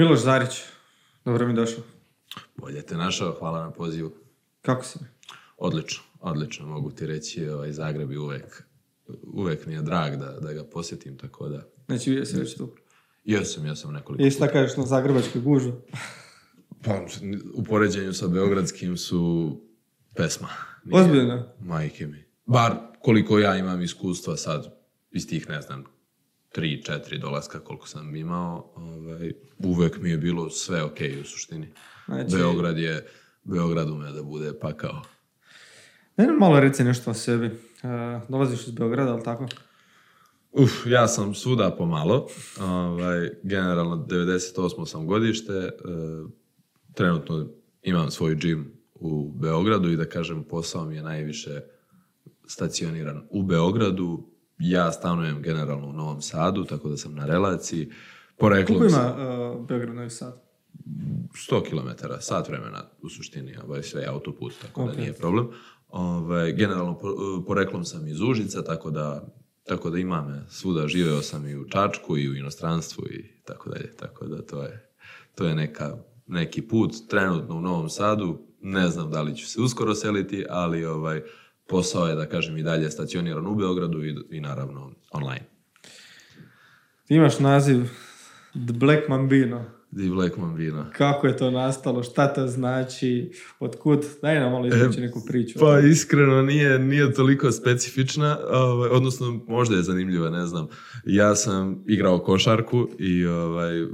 Miloš Zarić, dobro mi došao. Bolje te našao, hvala na pozivu. Kako si? Odlično, odlično, mogu ti reći, ovaj, Zagreb je uvek, uvek mi je drag da, da ga posjetim, tako da... Znači, bio si već tu. Jesam, jesam nekoliko I šta kažeš na zagrebačkoj gužu? Pa, u poređenju sa beogradskim su pesma. Ozbiljno? Majke mi. Bar koliko ja imam iskustva sad, iz tih, ne znam, tri, četiri dolaska koliko sam imao, ovaj, uvek mi je bilo sve ok u suštini. Znači- Beograd je, Beograd ume da bude pakao. Ne, malo reci nešto o sebi. E, dolaziš iz Beograda, ali tako? Uf, ja sam svuda pomalo. Ovaj, generalno 98. sam godište. e, trenutno imam svoj džim u Beogradu i da kažem posao mi je najviše stacioniran u Beogradu. Ja stanujem generalno u Novom Sadu, tako da sam na relaciji. Poreklom Koliko ima uh, Beograd Novi Sad? 100 km, sat vremena u suštini, ovaj, sve je autoput, tako Ok. da nije problem. Ovaj, generalno, po- poreklom sam iz Užica, tako da, tako da ima me svuda, živeo sam i u Čačku i u inostranstvu i tako dalje, tako da to je, to je neka, neki put, trenutno u Novom Sadu, ne znam da li ću se uskoro seliti, ali ovaj, posao je, da kažem, i dalje stacioniran u Beogradu i, i naravno online. Ti imaš naziv The Black Mambino. Di Black Mambino. Kako je to nastalo? Šta to znači? Otkud? Daj nam malo izvući neku priču. Pa iskreno nije, nije toliko specifična, ovaj, odnosno možda je zanimljiva, ne znam. Ja sam igrao košarku i ovaj,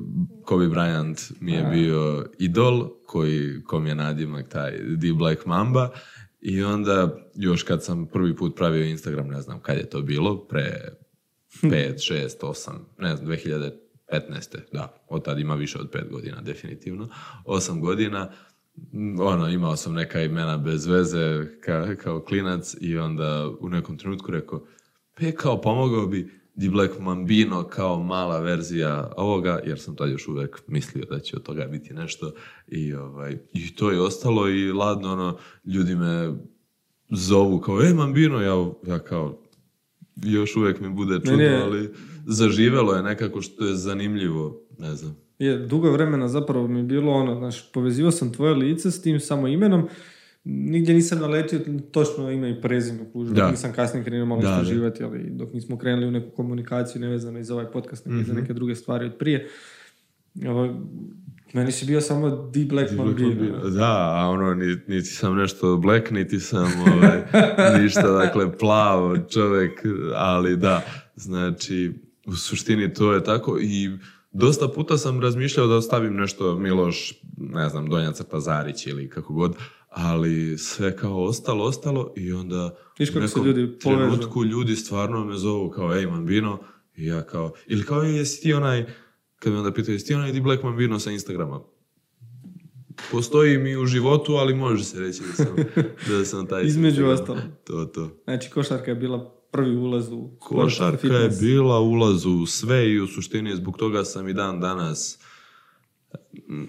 Kobe Bryant mi je bio idol koji, kom je nadimak taj The Black Mamba i onda još kad sam prvi put pravio Instagram, ne znam kad je to bilo, pre 5, 6, 8, ne znam, 2015. Da, od tad ima više od 5 godina, definitivno. 8 godina, ono, imao sam neka imena bez veze ka, kao klinac i onda u nekom trenutku rekao, pe kao pomogao bi Di Black Mambino kao mala verzija ovoga, jer sam tad još uvek mislio da će od toga biti nešto i, ovaj, i to je ostalo i ladno ono, ljudi me zovu kao, e Mambino, ja, ja kao, još uvijek mi bude čudno, je- ali zaživelo je nekako što je zanimljivo, ne znam. Je, dugo vremena zapravo mi je bilo ono, znaš, povezivao sam tvoje lice s tim samo imenom, nigdje nisam naletio točno ime i prezime, kužu, Da. dok nisam kasnije krenuo malo Da, da. istraživati, ali dok nismo krenuli u neku komunikaciju nevezano i za ovaj podcast, nego i za Mhm. neke druge stvari od prije. Ovo, meni si bio samo D. Black Mambino. Da, a ono, ni- niti sam nešto black, niti sam ovaj, ništa, dakle, plav čovjek, ali da, znači, u suštini to je tako i dosta puta sam razmišljao da ostavim nešto Miloš, ne znam, Donja Crta Zarić ili kako god, ali sve kao ostalo, ostalo i onda Viš u kako se nekom ljudi povežu. trenutku ljudi stvarno me zovu kao, ej, Mambino, i ja kao, ili kao, "Ej, jesi ti onaj, kad me onda pitaju, jesi ti onaj di Black Mambino sa Instagrama? Postoji mi u životu, ali može se reći da sam, da sam taj... Između ostalog. To, to. Znači, košarka je bila prvi ulaz u Košarka je bila ulaz u sve i u suštini zbog toga sam i dan danas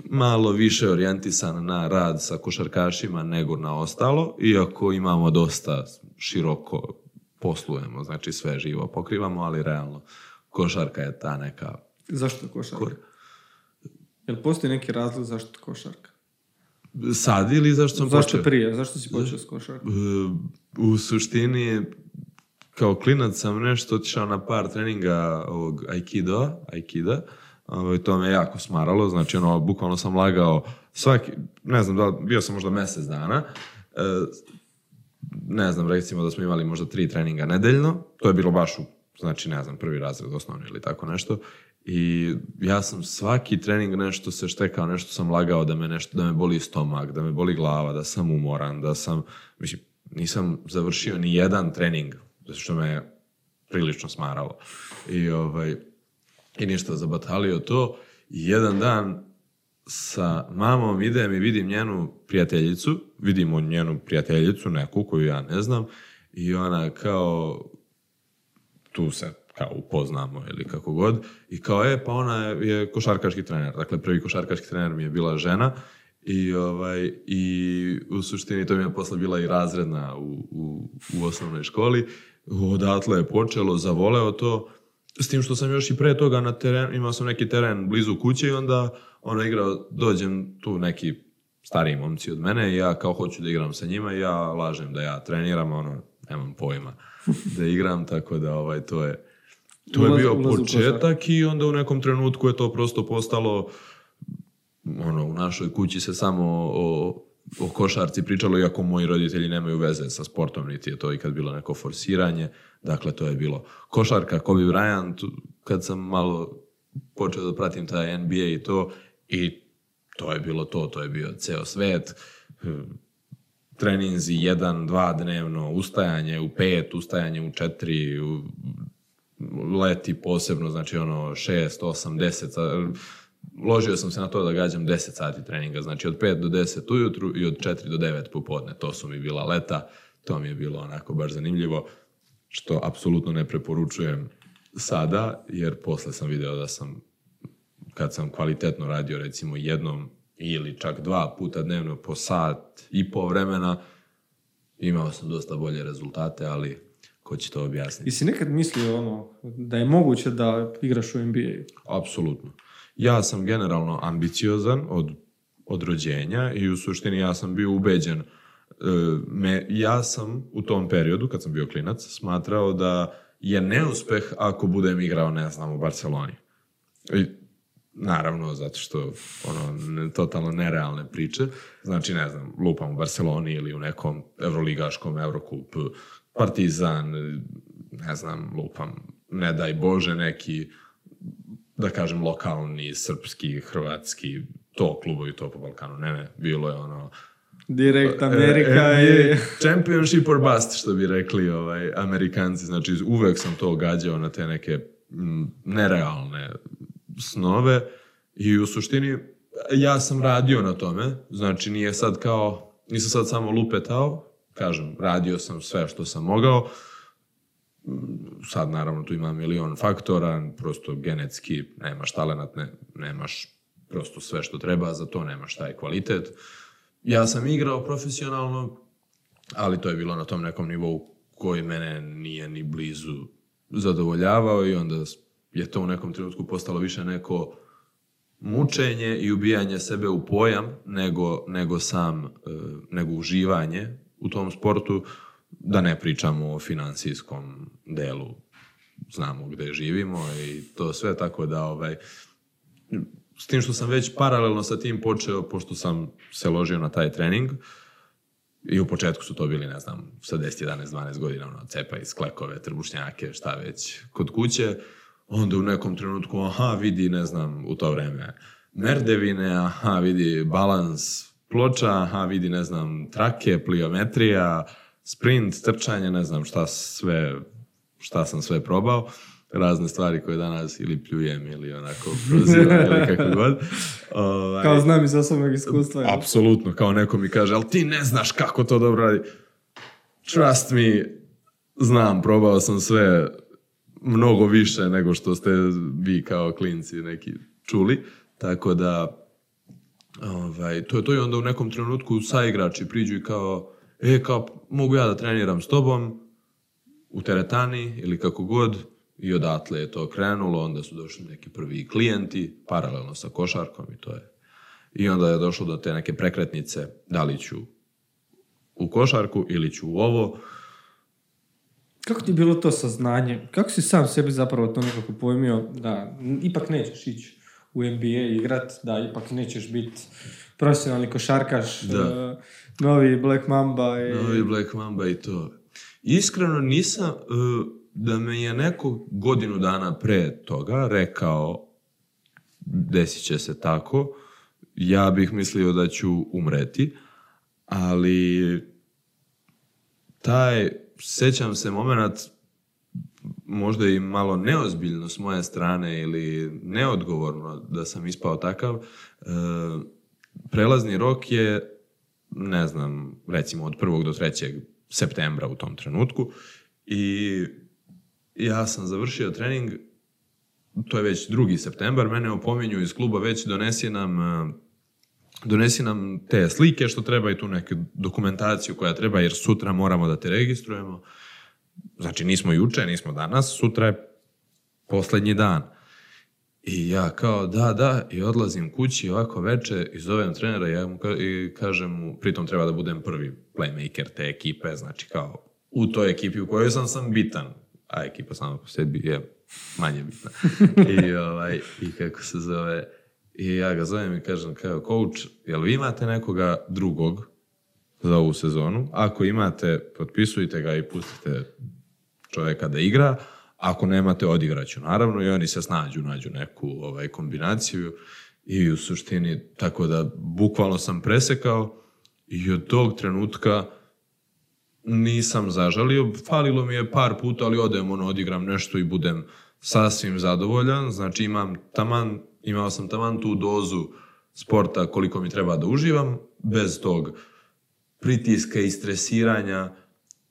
malo više orijentisan na rad sa košarkašima nego na ostalo, iako imamo dosta široko poslujemo, znači sve živo pokrivamo, ali realno košarka je ta neka... Zašto košarka? Ko- Jel postoji neki razlog zašto košarka? Sad ili zašto sam zašto počeo? prije? Zašto si počeo s košarkom? E, U suštini, kao klinac sam nešto otišao na par treninga ovog Aikido, Aikida, Ovaj, to me jako smaralo, znači ono, bukvalno sam lagao svaki, ne znam, da, bio sam možda mjesec dana, e, ne znam, recimo da smo imali možda tri treninga nedeljno, to je bilo baš u, znači ne znam, prvi razred osnovni ili tako nešto, i ja sam svaki trening nešto se štekao, nešto sam lagao da me nešto, da me boli stomak, da me boli glava, da sam umoran, da sam, mislim, nisam završio ni jedan trening, zato što me prilično smaralo. I ovaj, i ništa zabatalio to. I jedan dan sa mamom idem i vidim njenu prijateljicu, vidimo njenu prijateljicu, neku koju ja ne znam, i ona kao, tu se kao upoznamo ili kako god, i kao je, pa ona je, košarkaški trener, dakle prvi košarkaški trener mi je bila žena, i, ovaj, i u suštini to mi je posle bila i razredna u, u, u osnovnoj školi, odatle je počelo, zavoleo to, s tim što sam još i pre toga na teren, imao sam neki teren blizu kuće i onda ono igrao, dođem tu neki stariji momci od mene i ja kao hoću da igram sa njima i ja lažem da ja treniram, ono, nemam pojma da igram, tako da ovaj, to je to je bio početak i onda u nekom trenutku je to prosto postalo ono, u našoj kući se samo o, o košarci pričalo, iako moji roditelji nemaju veze sa sportom, niti je to ikad bilo neko forsiranje. Dakle, to je bilo košarka, Kobe Bryant, kad sam malo počeo da pratim taj NBA i to, i to je bilo to, to je bio ceo svet. Treninzi jedan, dva dnevno, ustajanje u pet, ustajanje u četiri, u, leti posebno, znači ono 6, 8, 10, sa- ložio sam se na to da gađam 10 sati treninga, znači od 5 do 10 ujutru i od 4 do 9 popodne, to su mi bila leta, to mi je bilo onako baš zanimljivo, što apsolutno ne preporučujem sada, jer posle sam video da sam, kad sam kvalitetno radio recimo jednom ili čak dva puta dnevno po sat i po vremena, imao sam dosta bolje rezultate, ali ko će to objasniti? I si nekad mislio ono, da je moguće da igraš u NBA? Apsolutno. Ja sam generalno ambiciozan od, od rođenja i u suštini ja sam bio ubeđen. e, me, ja sam u tom periodu, kad sam bio klinac, smatrao da je neuspeh ako budem igrao, ne znam, u Barceloni. I, naravno, zato što ono, ne- totalno nerealne priče. Znači, ne znam, lupam u Barceloni ili u nekom evroligaškom Eurokup, Partizan, ne znam, lupam, ne daj Bože, neki da kažem, lokalni, srpski, hrvatski, to klubovi, to po Balkanu. Ne, ne, bilo je ono... Direkt Amerika e, i... e, Championship or bust, što bi rekli ovaj, Amerikanci. Znači, uvek sam to gađao na te neke mm, nerealne snove i u suštini ja sam radio na tome. Znači, nije sad kao, nisam sad samo lupetao, kažem, radio sam sve što sam mogao, sad naravno tu ima milion faktora, prosto genetski nemaš talenat, ne, nemaš prosto sve što treba, za to nemaš taj kvalitet. Ja sam igrao profesionalno, ali to je bilo na tom nekom nivou koji mene nije ni blizu zadovoljavao i onda je to u nekom trenutku postalo više neko mučenje i ubijanje sebe u pojam nego, nego sam, e, nego uživanje u tom sportu, da ne pričamo o finansijskom delu, znamo gde živimo i to sve, tako da ovaj, s tim što sam već paralelno sa tim počeo, pošto sam se ložio na taj trening, i u početku su to bili, ne znam, sa 10, 11, 12 godina, ono, cepa iz klekove, trbušnjake, šta već, kod kuće. Onda u nekom trenutku, aha, vidi, ne znam, u to vreme, merdevine, aha, vidi, balans ploča, aha, vidi, ne znam, trake, pliometrija, sprint, trčanje, ne znam šta sve, šta sam sve probao razne stvari koje danas ili pljujem ili onako prozivam ili kako god. Ovaj, Kao znam iz osobnog iskustva. Apsolutno, kao neko mi kaže, ali ti ne znaš kako to dobro radi. Trust me, znam, probao sam sve mnogo više nego što ste vi kao klinci neki čuli. Tako da, ovaj, to je to i onda u nekom trenutku saigrači priđu i kao, e, kao, mogu ja da treniram s tobom u teretani ili kako god. I odatle je to krenulo, onda su došli neki prvi klijenti, paralelno sa košarkom i to je i onda je došlo do te neke prekretnice, da li ću u košarku ili ću u ovo. Kako ti je bilo to saznanje? Kako si sam sebi zapravo to nekako pojmio da ipak nećeš ići u NBA igrat, da ipak nećeš biti profesionalni košarkaš, Da. Novi Black Mamba i... Novi Black Mamba i to. Iskreno nisam, e, da me je neko godinu dana pre toga rekao desit će se tako, ja bih mislio da ću umreti, ali taj, sećam se moment možda i malo neozbiljno s moje strane ili neodgovorno da sam ispao takav, e, prelazni rok je, ne znam, recimo od 1. do 3. septembra u tom trenutku i ja sam završio trening, to je već 2. septembar, mene opominju iz kluba već donesi nam e, donesi nam te slike što treba i tu neku dokumentaciju koja treba jer sutra moramo da te registrujemo. Znači nismo juče, nismo danas, sutra je poslednji dan. I ja kao, da, da, i odlazim kući ovako veče i zovem trenera ja mu ka i kažem mu, pritom treba da budem prvi playmaker te ekipe, znači kao u toj ekipi u kojoj sam sam bitan, a ekipa sama po sebi je manje bitna. I, ovaj, I kako se zove, i ja ga zovem i kažem kao, coach, jel vi imate nekoga drugog za ovu sezonu? Ako imate, potpisujte ga i pustite čoveka da igra, ako nemate, odigraću. Naravno i oni se snađu, nađu neku ovaj, kombinaciju i u suštini, tako da bukvalno sam presekao i od tog trenutka nisam zažalio, falilo mi je par puta, ali odem, ono, odigram nešto i budem sasvim zadovoljan, znači imam taman, imao sam taman tu dozu sporta koliko mi treba da uživam, bez tog pritiska i stresiranja,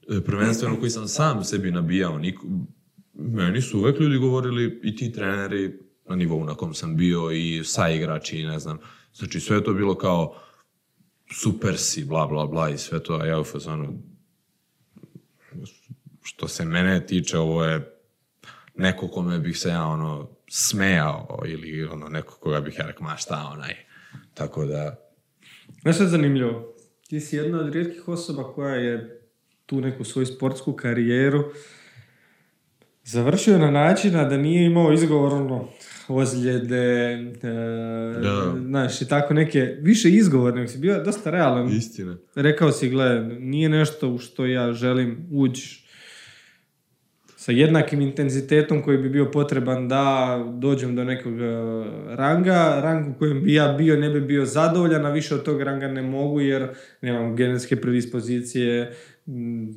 e, prvenstveno koji sam sam sebi nabijao, niko, meni su uvek ljudi govorili i ti treneri na nivou na kom sam bio i sa igrači, ne znam. Znači sve je to bilo kao super si, bla, bla, bla i sve to, a ja u fazonu što se mene tiče, ovo je neko kome bih se ja ono smejao ili ono neko koga bih ja rekao, ma šta onaj. Tako da... Znaš što je zanimljivo? Ti si jedna od rijetkih osoba koja je tu neku svoju sportsku karijeru završio na način da nije imao izgovorno ozljede, e, Da. znaš, i tako neke, više izgovorne, nego si bio dosta realan. Istina. Rekao si, gle, nije nešto u što ja želim ući sa jednakim intenzitetom koji bi bio potreban da dođem do nekog e, ranga, rang u kojem bi ja bio ne bi bio zadovoljan, a više od tog ranga ne mogu jer nemam genetske predispozicije,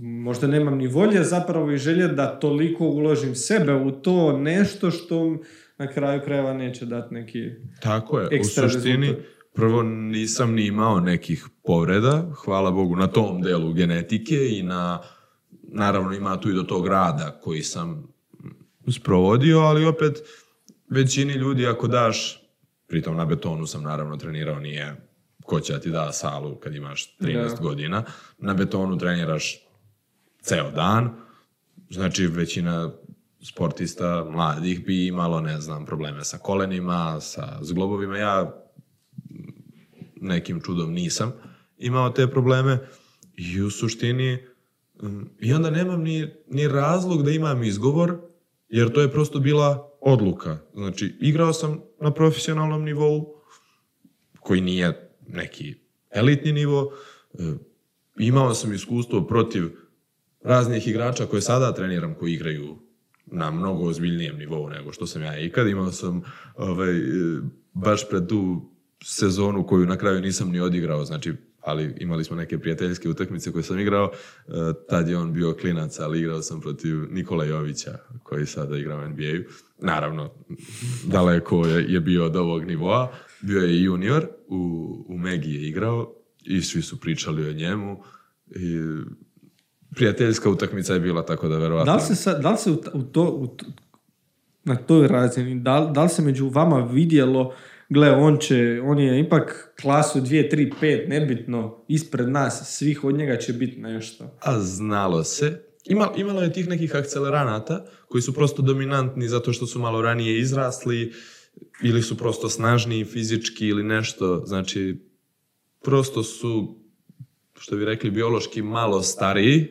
možda nemam ni volje zapravo i želje da toliko uložim sebe u to nešto što na kraju krajeva neće dati neki Tako je. U suštini, rezultat. prvo nisam ni imao nekih povreda, hvala Bogu, na tom delu genetike i na, naravno ima tu i do tog rada koji sam sprovodio, ali opet većini ljudi ako daš, pritom na betonu sam naravno trenirao, nije ko će da ti da salu kad imaš 13 Da. godina, na betonu treniraš ceo dan, znači većina sportista mladih bi imalo, ne znam, probleme sa kolenima, sa zglobovima. Ja nekim čudom nisam imao te probleme i u suštini mm, i onda nemam ni, ni razlog da imam izgovor, jer to je prosto bila odluka. Znači, igrao sam na profesionalnom nivou, koji nije neki elitni nivo, e, imao sam iskustvo protiv raznih igrača koje sada treniram, koji igraju na mnogo ozbiljnijem nivou nego što sam ja ikad. Imao sam ovaj, e, baš pred tu sezonu koju na kraju nisam ni odigrao, znači ali imali smo neke prijateljske utakmice koje sam igrao, e, tad je on bio klinac, ali igrao sam protiv Nikola Jovića, koji sada igra u NBA-u. Naravno, daleko je, je bio od ovog nivoa, bio je junior, u, u Megi je igrao i svi su pričali o njemu i prijateljska utakmica je bila tako da verovatno... Da li se, sad, da li se u, to, u t- na toj razini, da, da li se među vama vidjelo, gle, on će, on je ipak klasu 2, 3, 5, nebitno, ispred nas, svih od njega će biti nešto. A znalo se. Ima, imalo je tih nekih akceleranata koji su prosto dominantni zato što su malo ranije izrasli ili su prosto snažniji fizički ili nešto. Znači, prosto su, što bi rekli, biološki malo stariji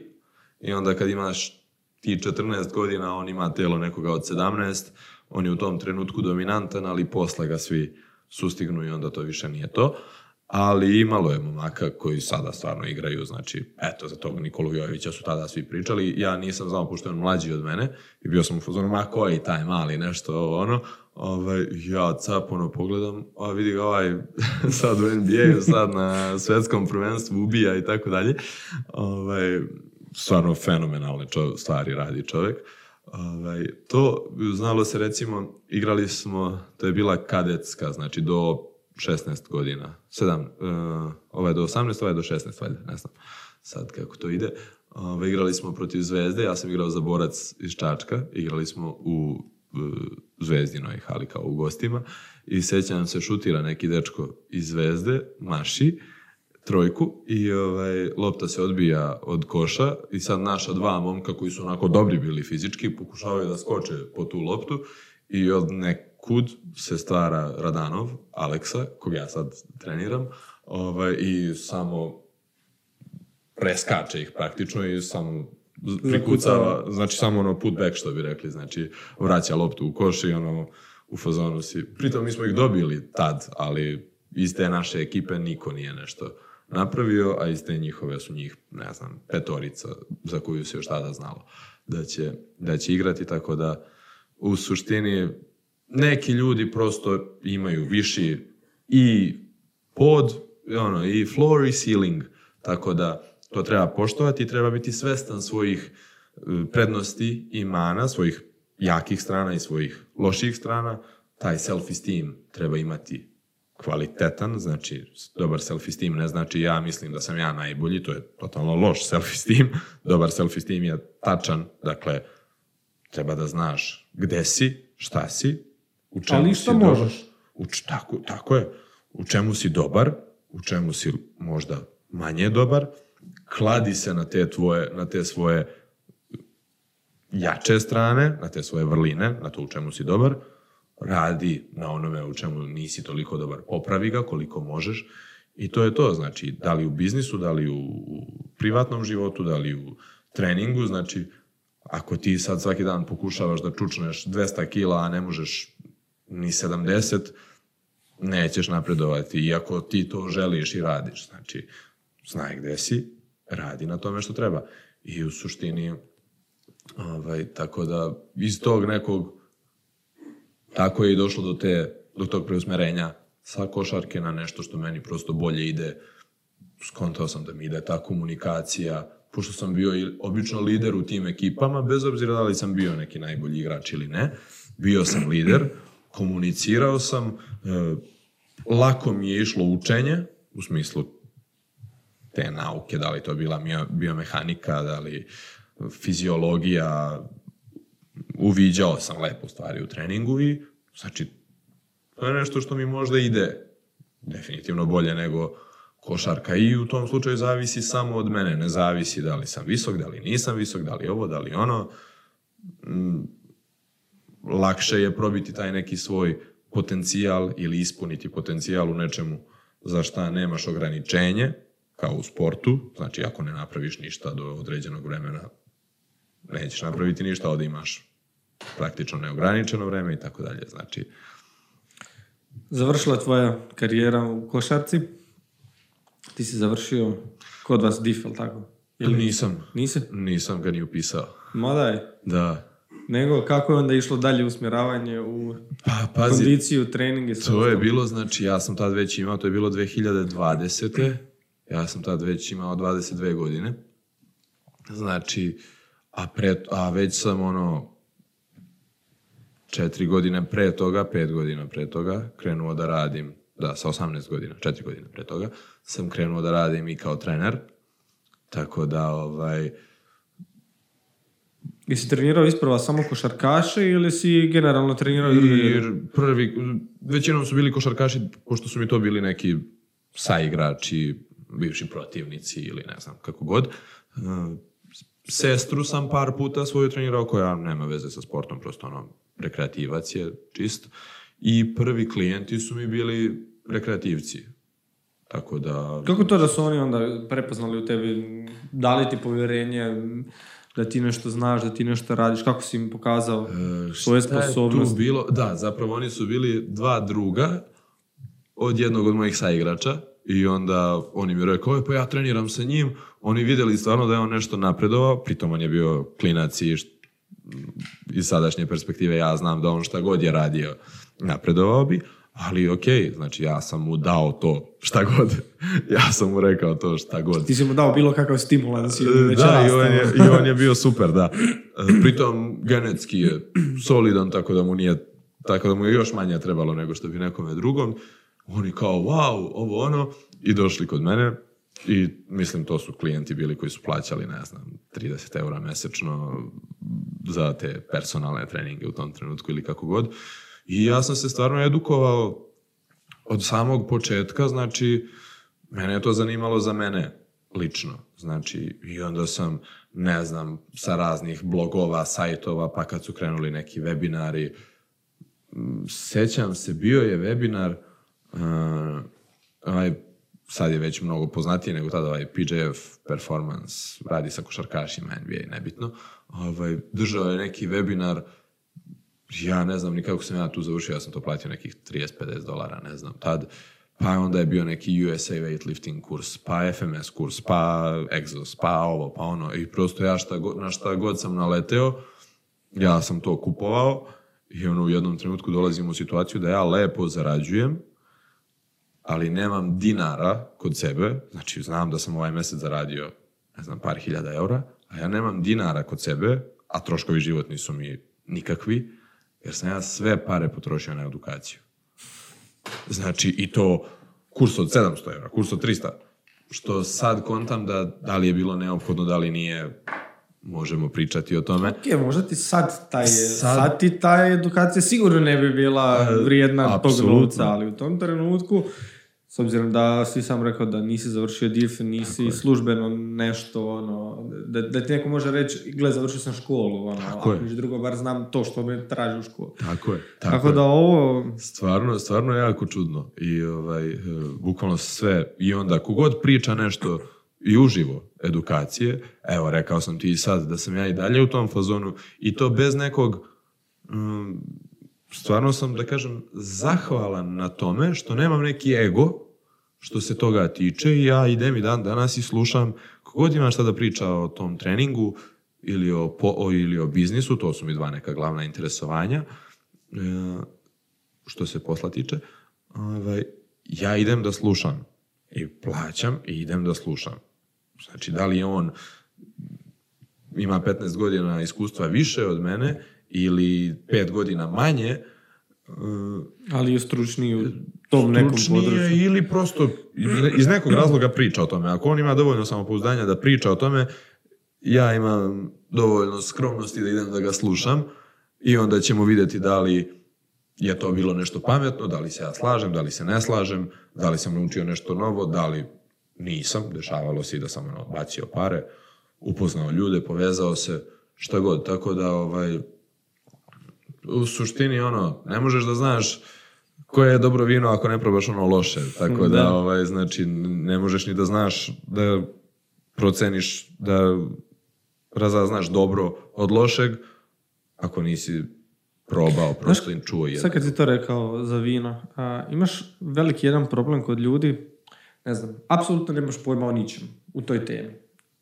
i onda kad imaš ti 14 godina, on ima telo nekoga od 17, on je u tom trenutku dominantan, ali posle ga svi sustignu i onda to više nije to. Ali imalo je momaka koji sada stvarno igraju, znači, eto, za tog Nikolu Jojevića su tada svi pričali. Ja nisam znao, pošto je on mlađi od mene, i bio sam u fazonu, ma koji taj mali, nešto ono. Ovaj, ja cap, pogledam, a vidi ga ovaj sad u NBA-u, sad na svetskom prvenstvu ubija i tako dalje. Ovaj, stvarno fenomenalne čo, stvari radi čovek. Ovaj, to znalo se recimo, igrali smo, to je bila kadetska, znači do 16 godina. 7, uh, ovaj do 18, ovaj do 16, valjda, ne znam sad kako to ide. Ovaj, igrali smo protiv Zvezde, ja sam igrao za borac iz Čačka, igrali smo u Zvezdinoj hali kao u gostima. I sećam se šutira neki dečko iz Zvezde, maši, trojku i ovaj, lopta se odbija od koša. I sad naša dva momka koji su onako dobri bili fizički pokušavaju da skoče po tu loptu. I od neku kud se stvara Radanov, Aleksa, kog ja sad treniram, ovaj, i samo preskače ih praktično i samo prikucava, znači samo ono put back što bi rekli, znači vraća loptu u koš i ono u fazonu si. Pritom mi smo ih dobili tad, ali iz te naše ekipe niko nije nešto napravio, a iz te njihove su njih, ne znam, petorica za koju se još tada znalo da će, da će igrati, tako da u suštini neki ljudi prosto imaju viši i pod, ono, i floor i ceiling, tako da to treba poštovati i treba biti svestan svojih e, prednosti i mana, svojih jakih strana i svojih loših strana, taj self-esteem treba imati kvalitetan, znači dobar self-esteem ne znači ja mislim da sam ja najbolji, to je totalno loš self-esteem, dobar self-esteem je tačan, dakle treba da znaš gde si, šta si, u čemu Ali si dobar, možeš. u, tako, tako je, u čemu si dobar, u čemu si možda manje dobar, kladi se na te tvoje, na te svoje jače strane, na te svoje vrline, na to u čemu si dobar, radi na onome u čemu nisi toliko dobar, popravi ga koliko možeš i to je to, znači, da li u biznisu, da li u, u privatnom životu, da li u treningu, znači, ako ti sad svaki dan pokušavaš da čučneš 200 kila, a ne možeš ni 70, nećeš napredovati, iako ti to želiš i radiš, znači, znaj gde si, radi na tome što treba. I u suštini, ovaj, tako da, iz tog nekog tako je i došlo do, te, do tog preusmerenja sa košarke na nešto što meni prosto bolje ide. Skontao sam da mi ide ta komunikacija, pošto sam bio i obično lider u tim ekipama, bez obzira da li sam bio neki najbolji igrač ili ne, bio sam lider, komunicirao sam, e, lako mi je išlo učenje, u smislu te nauke, da li to bila biomehanika, da li fiziologija, uviđao sam lepo stvari u treningu i znači to je nešto što mi možda ide definitivno bolje nego košarka i u tom slučaju zavisi samo od mene, ne zavisi da li sam visok, da li nisam visok, da li ovo, da li ono. Mm, lakše je probiti taj neki svoj potencijal ili ispuniti potencijal u nečemu za šta nemaš ograničenje, kao u sportu, znači ako ne napraviš ništa do određenog vremena, nećeš napraviti ništa, ovde imaš praktično neograničeno vreme i tako dalje. Znači, Završila tvoja karijera u košarci. Ti si završio kod vas DIF, ali tako? ili nisam, Nisi? nisam ga ni upisao. Ma daj. Da. Nego, kako je onda išlo dalje usmjeravanje u Pa, pazi, kondiciju, trening i sve to je bilo, znači, ja sam tad već imao, to je bilo 2020. Ja sam tad već imao 22 godine. Znači, a, pre, a već sam ono, četiri godine pre toga, pet godina pre toga, krenuo da radim, da, sa 18 godina, četiri godine pre toga, sam krenuo da radim i kao trener. Tako da, ovaj, Jesi trenirao isprva samo košarkaše ili si generalno trenirao i druge prvi, većinom su bili košarkaši, pošto su mi to bili neki saigrači, bivši protivnici ili ne znam, kako god. Uh, Sestru sam par puta svoju trenirao, koja nema veze sa sportom, prosto ono, rekreativac je čist. I prvi klijenti su mi bili rekreativci. Tako da... Kako to da su oni onda prepoznali u tebi, dali ti povjerenje, da ti nešto znaš, da ti nešto radiš, kako si im pokazao svoje E, Šta je tu sposobnosti? bilo? Da, zapravo oni su bili dva druga od jednog od mojih saigrača i onda oni mi rekao, "Oj, pa ja treniram sa njim. Oni vidjeli stvarno da je on nešto napredovao, pritom on je bio klinac i št- iz sadašnje perspektive ja znam da on šta god je radio napredovao bi, ali ok, znači ja sam mu dao to šta god. ja sam mu rekao to šta god. Ti si mu dao bilo kakav stimulans ili E, već Da, i on, je, i on je bio super, da. E, Pritom, genetski je solidan, tako da mu nije tako da mu je još manje trebalo nego što bi nekome drugom. Oni kao, wow, ovo ono, i došli kod mene i mislim to su klijenti bili koji su plaćali, ne znam, 30 eura mesečno za te personalne treninge u tom trenutku ili kako god. I ja sam se stvarno edukovao od samog početka, znači, mene je to zanimalo za mene lično. Znači, i onda sam, ne znam, sa raznih blogova, sajtova, pa kad su krenuli neki webinari, sećam se, bio je webinar, ovaj, sad je već mnogo poznatiji nego tada ovaj PJF Performance, radi sa košarkašima NBA, nebitno. Ovaj, držao je neki webinar, ja ne znam ni kako sam ja tu završio, ja sam to platio nekih 30-50 dolara, ne znam, tad. Pa onda je bio neki USA weightlifting kurs, pa FMS kurs, pa Exos, pa ovo, pa ono. I prosto ja šta, go- na šta god sam naleteo, ja sam to kupovao i ono u jednom trenutku dolazim u situaciju da ja lepo zarađujem, ali nemam dinara kod sebe, znači znam da sam ovaj mesec zaradio, ne znam, par hiljada eura, a ja nemam dinara kod sebe, a troškovi životni su mi nikakvi, jer sam ja sve pare potrošio na edukaciju. Znači, i to kurs od 700 eura, kurs od 300, što sad kontam da da li je bilo neophodno, da li nije, možemo pričati o tome. Ok, možda ti sad taj, Sad- sad, ti ta edukacija sigurno ne bi bila E, vrijedna tog novca, ali u tom trenutku, s obzirom da si sam rekao da nisi završio DIF, nisi službeno nešto, ono, da, da ti neko može reći, gle, završio sam školu, ono, Tako ako niš drugo, bar znam to što me traži u školu. Tako je. Tako, Tako, je. da ovo, Stvarno, stvarno je jako čudno. I ovaj, e, bukvalno sve. I onda, kogod priča nešto i uživo edukacije, evo, rekao sam ti i sad da sam ja i dalje u tom fazonu i to bez nekog mm, stvarno sam, da kažem, zahvalan na tome što nemam neki ego što se toga tiče i ja idem i dan danas i slušam kogod ima šta da priča o tom treningu ili o, po, o, ili o biznisu, to su mi dva neka glavna interesovanja, e, što se posla tiče, ovaj, ja idem da slušam i plaćam i idem da slušam. Znači, da li on ima 15 godina iskustva više od mene ili 5 godina manje, e, ali je stručniji tom nekom području. ili prosto iz, nekog razloga priča o tome. Ako on ima dovoljno samopouzdanja da priča o tome, ja imam dovoljno skromnosti da idem da ga slušam i onda ćemo vidjeti da li je to bilo nešto pametno, da li se ja slažem, da li se ne slažem, da li sam naučio nešto novo, da li nisam, dešavalo se i da sam ono, bacio pare, upoznao ljude, povezao se, šta god, tako da ovaj, u suštini ono, ne možeš da znaš koje je dobro vino ako ne probaš ono loše, tako da, Da. ovaj, znači, ne možeš ni da znaš da proceniš, da razaznaš dobro od lošeg ako nisi probao, prosto im čuo jedno. Sad kad si to rekao za vino, a, imaš veliki jedan problem kod ljudi, ne znam, apsolutno nemaš pojma o ničem u toj temi.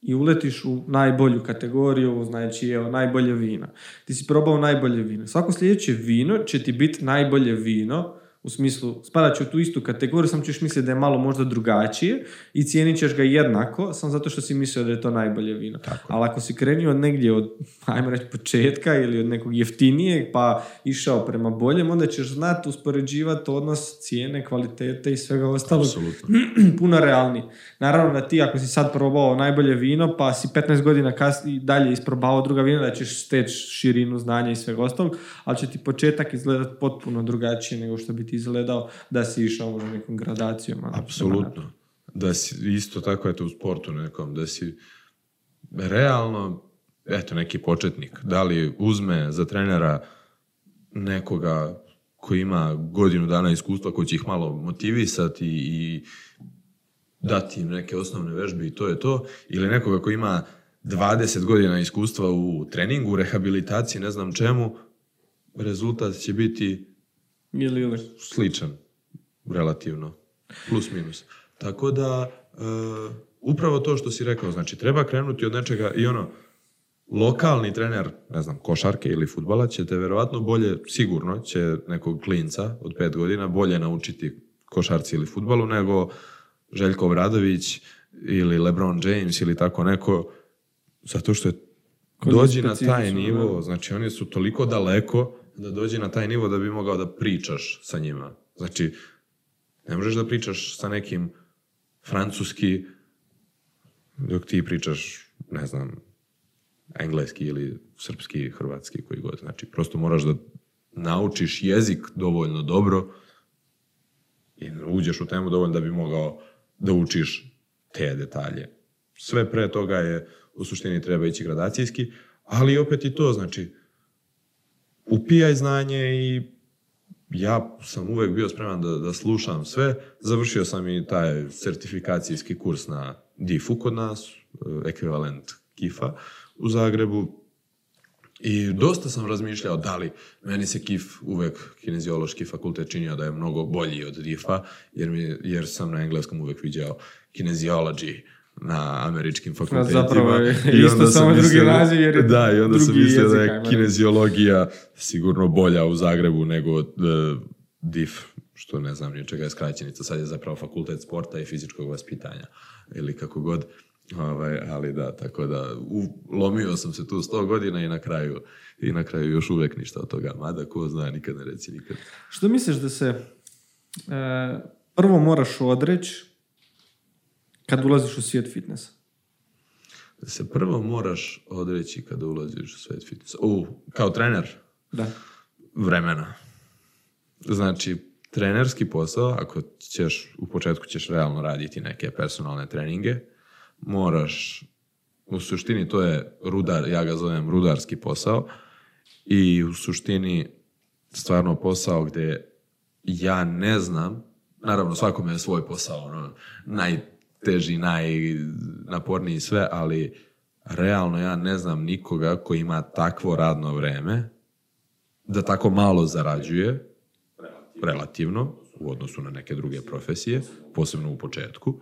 I uletiš u najbolju kategoriju, znači evo, najbolje vino. Ti si probao najbolje vino. Svako sljedeće vino će ti biti najbolje vino, u smislu, spadat će u tu istu kategoriju, samo ćeš misliti da je malo možda drugačije i cijenit ćeš ga jednako, samo zato što si mislio da je to najbolje vino. Ali ako si krenio od negdje od, ajmo reći, početka ili od nekog jeftinijeg, pa išao prema boljem, onda ćeš znati uspoređivati odnos cijene, kvalitete i svega ostalog puno realniji. Naravno da ti ako si sad probao najbolje vino, pa si 15 godina kasnije dalje isprobao druga vina, da ćeš steći širinu znanja i svega ostalog, ali će ti početak izgledat potpuno drugačije nego što bi ti izgledao da si išao možda nekom gradacijom. Apsolutno. Da si, isto tako je to u sportu nekom, da si realno, eto, neki početnik, da li uzme za trenera nekoga koji ima godinu dana iskustva, koji će ih malo motivisati i dati im neke osnovne vežbe i to je to, ili nekoga koji ima 20 godina iskustva u treningu, rehabilitaciji, ne znam čemu, rezultat će biti Ili, ili. sličan, relativno, plus minus. Tako da, e, upravo to što si rekao, znači treba krenuti od nečega i ono, lokalni trener, ne znam, košarke ili futbala će te verovatno bolje, sigurno će nekog klinca od pet godina bolje naučiti košarci ili futbalu nego Željko Vradović ili LeBron James ili tako neko, zato što je dođi na taj nivo, znači oni su toliko daleko da dođi na taj nivo da bi mogao da pričaš sa njima. Znači, ne možeš da pričaš sa nekim francuski dok ti pričaš, ne znam, engleski ili srpski, hrvatski, koji god. Znači, prosto moraš da naučiš jezik dovoljno dobro i uđeš u temu dovoljno da bi mogao da učiš te detalje. Sve pre toga je, u suštini treba ići gradacijski, ali opet i to, znači, upijaj znanje i ja sam uvek bio spreman da, da slušam sve. Završio sam i taj certifikacijski kurs na DIF-u kod nas, e, ekvivalent KIF-a u Zagrebu. I dosta sam razmišljao da li meni se KIF uvek kineziološki fakultet činio da je mnogo bolji od DIF-a, jer, mi, jer sam na engleskom uvek viđao kineziology na američkim fakultetima. zapravo je I isto samo drugi mislio- naziv jer je Da, i onda sam mislio da je kineziologija sigurno bolja u Zagrebu nego e, DIF, što ne znam ni čega je skraćenica. Sad je zapravo fakultet sporta i fizičkog vaspitanja ili kako god. Ovaj, ali da, tako da u, lomio sam se tu sto godina i na kraju i na kraju još uvek ništa od toga. Mada ko zna, nikad ne reci nikad. Što misliš da se e, prvo moraš odreći kad ulaziš u svijet fitnessa? Da se prvo moraš odreći kada ulaziš u svet fitnessa. U, kao trener, Da. vremena. Znači, trenerski posao, ako ćeš, u početku ćeš realno raditi neke personalne treninge, moraš, u suštini to je rudar, ja ga zovem rudarski posao, i u suštini stvarno posao gdje ja ne znam, naravno svakome je svoj posao, ono, najteži, najnaporniji sve, ali realno ja ne znam nikoga ko ima takvo radno vreme da tako malo zarađuje, relativno, u odnosu na neke druge profesije, posebno u početku,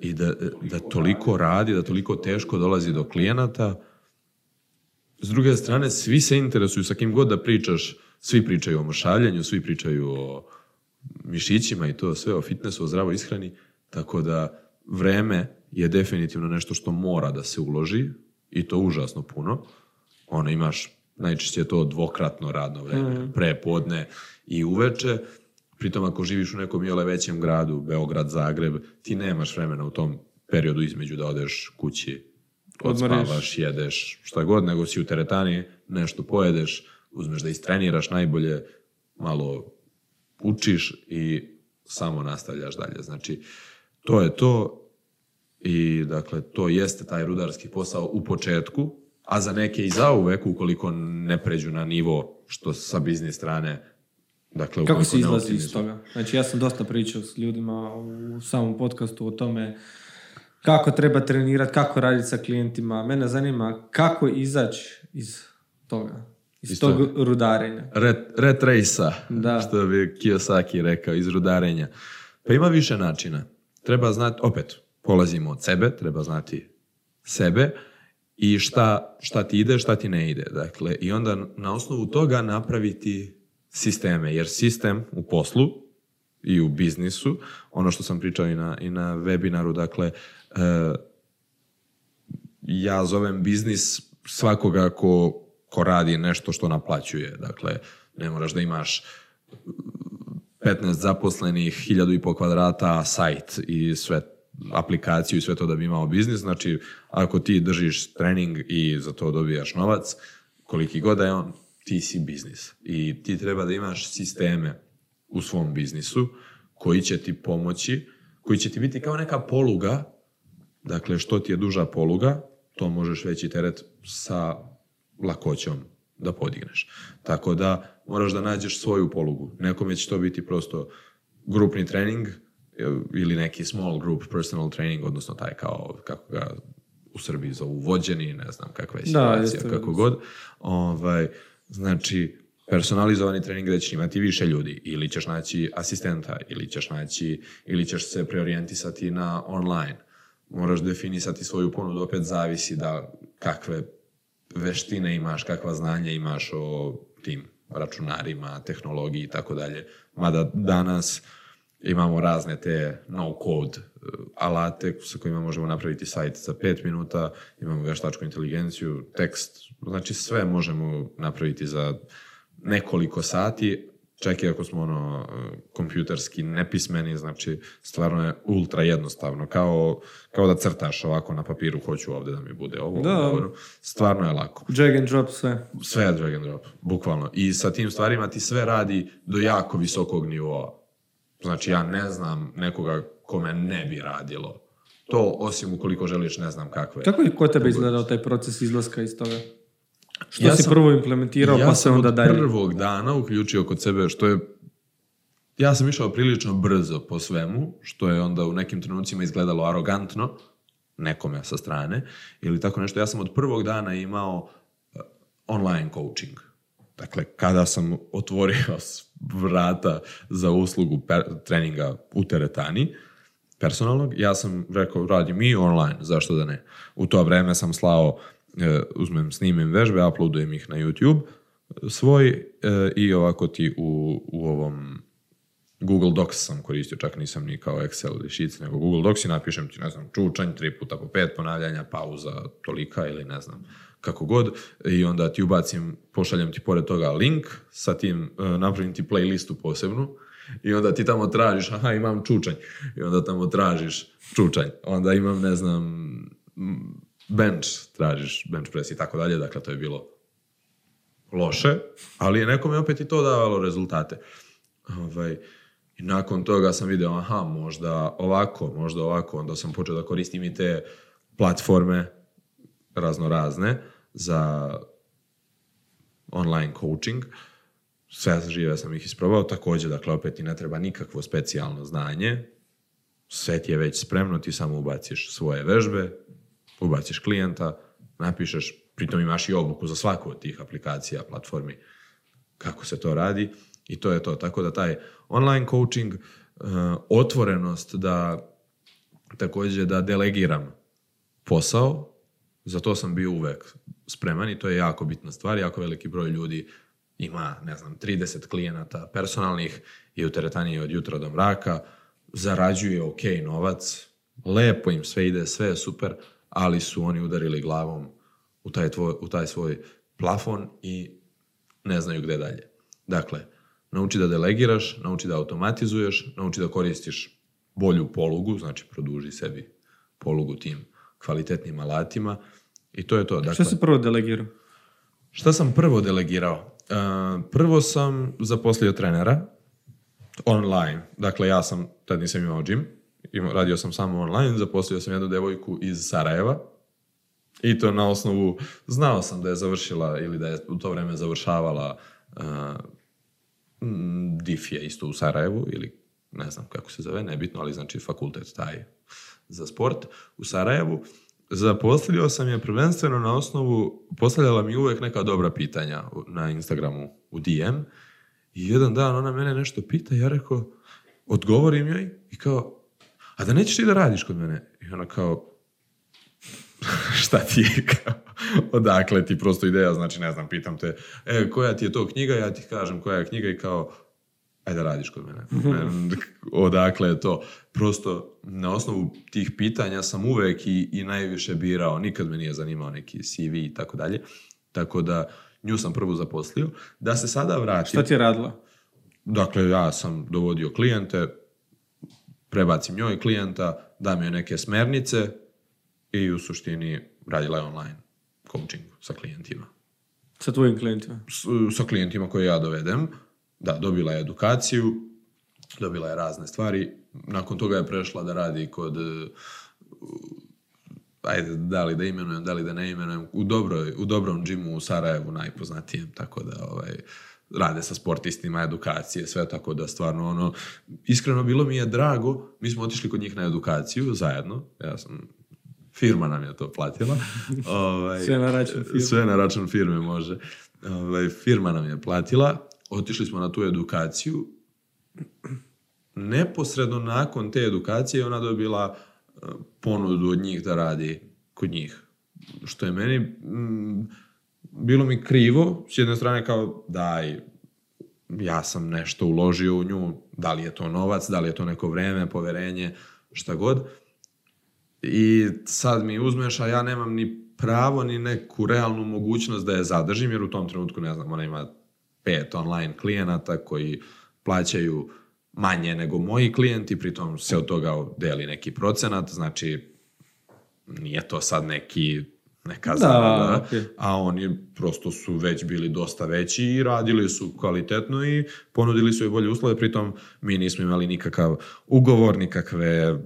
i da, da toliko radi, da toliko teško dolazi do klijenata. S druge strane, svi se interesuju sa kim god da pričaš, svi pričaju o mršavljanju, svi pričaju o mišićima i to sve, o fitnessu, o zdravoj ishrani, tako da vreme je definitivno nešto što mora da se uloži i to užasno puno. Ono, imaš najčešće je to dvokratno radno vreme, pre, podne i uveče. Pritom ako živiš u nekom iole većem gradu, Beograd, Zagreb, ti nemaš vremena u tom periodu između da odeš kući, odspavaš, jedeš, šta god, nego si u teretani, nešto pojedeš, uzmeš da istreniraš najbolje, malo učiš i samo nastavljaš dalje. Znači, to je to i dakle, to jeste taj rudarski posao u početku, a za neke i zauvek, ukoliko ne pređu na nivo što sa biznis strane, dakle, Kako se izlazi iz toga? Znači, ja sam dosta pričao s ljudima u samom podcastu o tome kako treba trenirati, kako raditi sa klijentima. Mene zanima kako izaći iz toga, iz, Iz tog toga. rudarenja. Red, red race-a, Da. što bi Kiyosaki rekao, iz rudarenja. Pa ima više načina. Treba znati, opet, polazimo od sebe, treba znati sebe i šta, šta ti ide, šta ti ne ide. Dakle, i onda na osnovu toga napraviti sisteme, jer sistem u poslu i u biznisu, ono što sam pričao i na, i na webinaru, dakle, e, ja zovem biznis svakoga ko, ko radi nešto što naplaćuje. Dakle, ne moraš da imaš 15 zaposlenih, 1000 i po kvadrata, sajt i sve aplikaciju i sve to da bi imao biznis. Znači, ako ti držiš trening i za to dobijaš novac, koliki god da je on, ti si biznis. I ti treba da imaš sisteme u svom biznisu koji će ti pomoći, koji će ti biti kao neka poluga Dakle, što ti je duža poluga, to možeš veći teret sa lakoćom da podigneš. Tako da moraš da nađeš svoju polugu. Nekome će to biti prosto grupni trening ili neki small group personal training, odnosno taj kao, kako ga u Srbiji zovu vođeni, ne znam kakva je Da, situacija, jeste. kako god. Ovaj, znači, personalizovani trening gde ćeš imati više ljudi ili ćeš naći asistenta ili ćeš naći ili ćeš se preorijentisati na online moraš definisati svoju ponudu, opet zavisi da kakve veštine imaš, kakva znanja imaš o tim računarima, tehnologiji i tako dalje. Mada danas imamo razne te no-code eh, alate sa kojima možemo napraviti sajt za 5 minuta, imamo veštačku inteligenciju, tekst, znači sve možemo napraviti za nekoliko sati, čak i ako smo ono kompjuterski nepismeni, znači stvarno je ultra jednostavno, kao, kao da crtaš ovako na papiru, hoću ovde da mi bude ovo, Da. ovo, stvarno je lako. Drag and drop sve. Sve je drag and drop, bukvalno. I sa tim stvarima ti sve radi do jako visokog nivoa. Znači ja ne znam nekoga kome ne bi radilo. To osim ukoliko želiš ne znam kakve. Kako je kod tebe izgledao taj proces izlaska iz toga? Što si prvo implementirao, ja pa se sam onda od dalje... prvog dana uključio kod sebe, što je ja sam išao prilično brzo po svemu, što je onda u nekim trenucima izgledalo arogantno, nekome sa strane, ili tako nešto. Ja sam od prvog dana imao uh, online coaching. Dakle, kada sam otvorio vrata za uslugu per- treninga u teretani, personalnog, ja sam rekao, radim i online, zašto da ne. U to vreme sam slao, uzmem, snimim vežbe, uploadujem ih na YouTube svoj e, i ovako ti u, u ovom Google Docs sam koristio, čak nisam ni kao Excel ili Sheets, nego Google Docs i napišem ti, ne znam, čučanj, tri puta po pet ponavljanja, pauza tolika ili ne znam, kako god. I onda ti ubacim, pošaljem ti pored toga link, sa tim e, napravim ti playlistu posebnu i onda ti tamo tražiš, aha, imam čučanj. I onda tamo tražiš čučanj. Onda imam, ne znam, bench, tražiš bench press i tako dalje. Dakle, to je bilo loše, ali je nekome opet i to davalo rezultate. Ovaj, I nakon toga sam vidio, aha, možda ovako, možda ovako. Onda sam počeo da koristim i te platforme razno razne za online coaching. Sve žive sam ih isprobao. Također, dakle, opet ti ne treba nikakvo specijalno znanje. Sve ti je već spremno, ti samo ubaciš svoje vežbe, ubaciš klijenta, napišeš, pritom imaš i obuku za svaku od tih aplikacija, platformi, kako se to radi i to je to. Tako da taj online coaching, uh, otvorenost da također da delegiram posao, za to sam bio uvek spreman i to je jako bitna stvar. Jako veliki broj ljudi ima, ne znam, 30 klijenata personalnih i u teretani od jutra do mraka, zarađuje ok novac, lepo im sve ide, sve je super, ali su oni udarili glavom u taj, tvoj, u taj svoj plafon i ne znaju gde dalje. Dakle, nauči da delegiraš, nauči da automatizuješ, nauči da koristiš bolju polugu, znači produži sebi polugu tim kvalitetnim alatima i to je to. Dakle, Što si prvo delegirao? Šta sam prvo delegirao? E, prvo sam zaposlio trenera online. Dakle, ja sam, tad nisam imao gym, imao, radio sam samo online, zaposlio sam jednu devojku iz Sarajeva i to na osnovu, znao sam da je završila ili da je u to vreme završavala uh, mm, DIF je isto u Sarajevu ili ne znam kako se zove, nebitno, ali znači fakultet taj za sport u Sarajevu. Zaposlio sam je prvenstveno na osnovu, postavljala mi uvek neka dobra pitanja na Instagramu u DM i jedan dan ona mene nešto pita, ja rekao, odgovorim joj i kao, a da nećeš ti da radiš kod mene? I ona kao, šta ti je kao, odakle ti prosto ideja, znači ne znam, pitam te, e, koja ti je to knjiga, ja ti kažem koja je knjiga i kao, ajde da radiš kod mene. Ne, odakle je to? Prosto na osnovu tih pitanja sam uvek i, i najviše birao, nikad me nije zanimao neki CV i tako dalje, tako da nju sam prvo zaposlio. Da se sada vratim... Šta ti je radila? Dakle, ja sam dovodio klijente, prebacim njoj klijenta, dam joj neke smernice i u suštini radila je online coaching sa klijentima. Sa tvojim klijentima? S- sa klijentima koje ja dovedem. Da, dobila je edukaciju, dobila je razne stvari. Nakon toga je prešla da radi kod e, ajde, da li da imenujem, da li da ne imenujem, u, dobroj, u dobrom džimu u Sarajevu najpoznatijem, tako da ovaj, rade sa sportistima, edukacije, sve tako da stvarno ono, iskreno bilo mi je drago, mi smo otišli kod njih na edukaciju zajedno, ja sam, firma nam je to platila. ovaj, Sve na račun firme. Sve na račun firme može. Ovaj, firma nam je platila, otišli smo na tu edukaciju, neposredno nakon te edukacije ona dobila e, ponudu od njih da radi kod njih. Što je meni mm, bilo mi krivo, s jedne strane kao daj, ja sam nešto uložio u nju, da li je to novac, da li je to neko vreme, poverenje, šta god. I sad mi uzmeš, a ja nemam ni pravo, ni neku realnu mogućnost da je zadržim, jer u tom trenutku, ne znam, ona ima pet online klijenata koji plaćaju manje nego moji klijenti, pritom se od toga deli neki procenat, znači nije to sad neki neka Da, zarada, okej. a oni prosto su već bili dosta veći i radili su kvalitetno i ponudili su i bolje uslove, pritom mi nismo imali nikakav ugovor, nikakve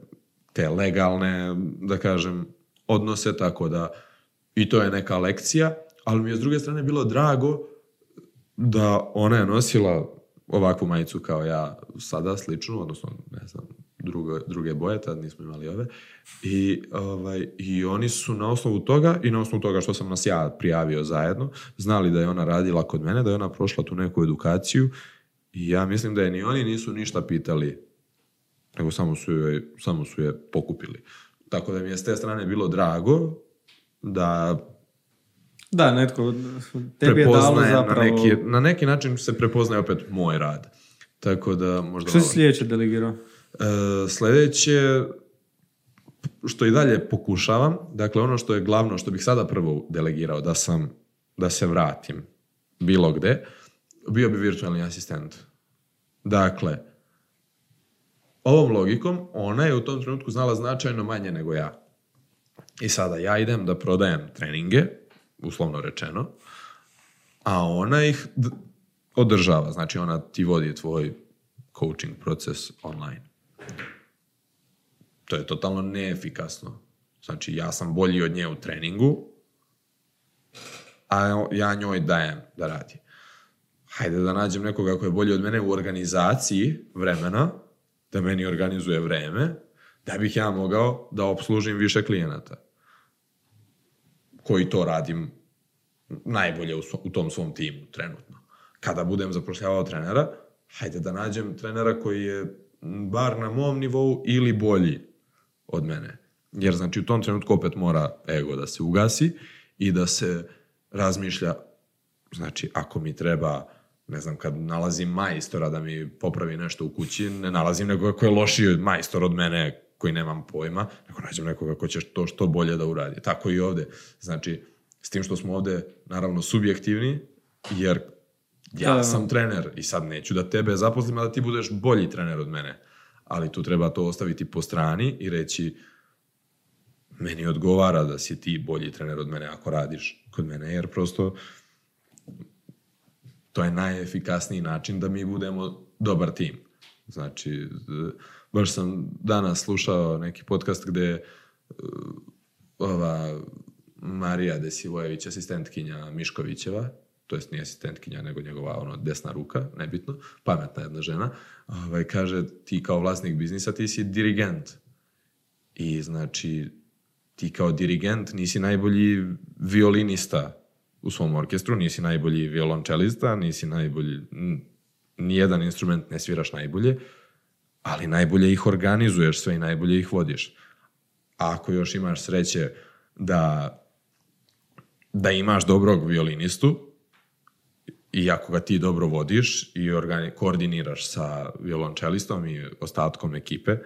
te legalne, da kažem, odnose, tako da i to je neka lekcija, ali mi je s druge strane bilo drago da ona je nosila ovakvu majicu kao ja sada, sličnu, odnosno, ne znam, druge, druge boje, tad nismo imali ove. I, ovaj, I oni su na osnovu toga i na osnovu toga što sam nas ja prijavio zajedno, znali da je ona radila kod mene, da je ona prošla tu neku edukaciju i ja mislim da je ni oni nisu ništa pitali, nego samo su, je, samo su je pokupili. Tako da mi je s te strane bilo drago da Da, netko tebi je dalo zapravo... na neki, na neki način se prepoznaje opet moj rad. Tako da možda... Što si sljedeće delegirao? E, sljedeće, što i dalje pokušavam, dakle ono što je glavno, što bih sada prvo delegirao, da sam, da se vratim bilo gde, bio bi virtualni asistent. Dakle, ovom logikom, ona je u tom trenutku znala značajno manje nego ja. I sada ja idem da prodajem treninge, uslovno rečeno, a ona ih održava. Znači ona ti vodi tvoj coaching proces online. To je totalno neefikasno. Znači ja sam bolji od nje u treningu, a ja njoj dajem da radi. Hajde da nađem nekoga ko je bolji od mene u organizaciji vremena, da meni organizuje vreme, da bih ja mogao da obslužim više klijenata koji to radim najbolje u, u tom svom timu trenutno. Kada budem zapošljavao trenera, hajde da nađem trenera koji je bar na mom nivou ili bolji od mene. Jer znači u tom trenutku opet mora ego da se ugasi i da se razmišlja, znači ako mi treba, ne znam, kad nalazim majstora da mi popravi nešto u kući, ne nalazim nekoga ko je lošiji majstor od mene koji nemam pojma, nego nađem nekoga ko će to što bolje da uradi. Tako i ovde. Znači, s tim što smo ovde, naravno, subjektivni, jer ja Da. sam trener i sad neću da tebe zaposlim, a da ti budeš bolji trener od mene. Ali tu treba to ostaviti po strani i reći meni odgovara da si ti bolji trener od mene ako radiš kod mene, jer prosto to je najefikasniji način da mi budemo dobar tim. Znači, baš sam danas slušao neki podcast gde e, ova Marija Desivojević, asistentkinja Miškovićeva, to jest nije asistentkinja, nego njegova ono, desna ruka, nebitno, pametna jedna žena, ovaj, kaže ti kao vlasnik biznisa ti si dirigent. I znači, ti kao dirigent nisi najbolji violinista u svom orkestru, nisi najbolji violončelista, nisi najbolji, nijedan instrument ne sviraš najbolje, ali najbolje ih organizuješ sve i najbolje ih vodiš. A ako još imaš sreće da, da imaš dobrog violinistu, i ako ga ti dobro vodiš i organi, koordiniraš sa violončelistom i ostatkom ekipe,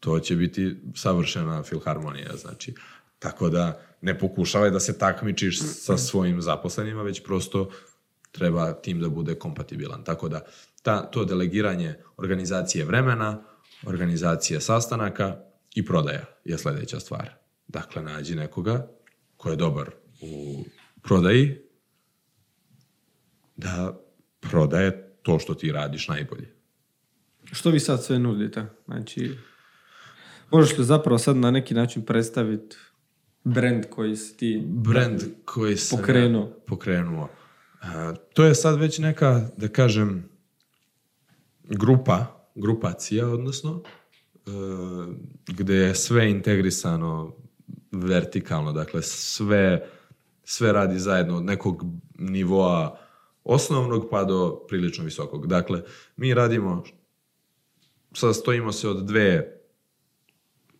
to će biti savršena filharmonija, znači. Tako da ne pokušavaj da se takmičiš sa svojim zaposlenima, već prosto treba tim da bude kompatibilan. Tako da ta, to delegiranje organizacije vremena, organizacije sastanaka i prodaja je sledeća stvar. Dakle, nađi nekoga ko je dobar u prodaji, da prodaje to što ti radiš najbolje. Što vi sad sve nudite? Znači, možeš li zapravo sad na neki način predstaviti brand koji si ti... Brand koji sam Pokrenuo. pokrenuo. A, to je sad već neka, da kažem, grupa, grupacija, odnosno, e, gde je sve integrisano vertikalno, dakle sve, sve radi zajedno od nekog nivoa osnovnog pa do prilično visokog. Dakle, mi radimo, sastojimo se od dve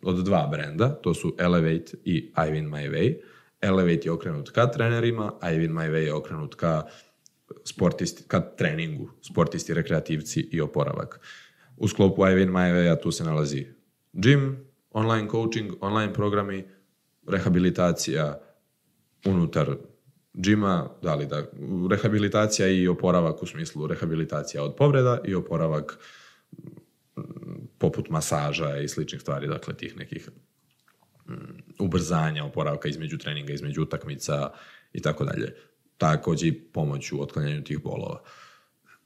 od dva brenda, to su Elevate i I Win My Way. Elevate je okrenut ka trenerima, I Win My Way je okrenut ka sportisti, ka treningu, sportisti, rekreativci i oporavak. U sklopu I Win My Way-a tu se nalazi gym, online coaching, online programi, rehabilitacija unutar džima, da li da, rehabilitacija i oporavak u smislu rehabilitacija od povreda i oporavak poput masaža i sličnih stvari, dakle tih nekih mm, ubrzanja oporavka između treninga, između utakmica i tako dalje. Takođe i pomoć u otklanjanju tih bolova.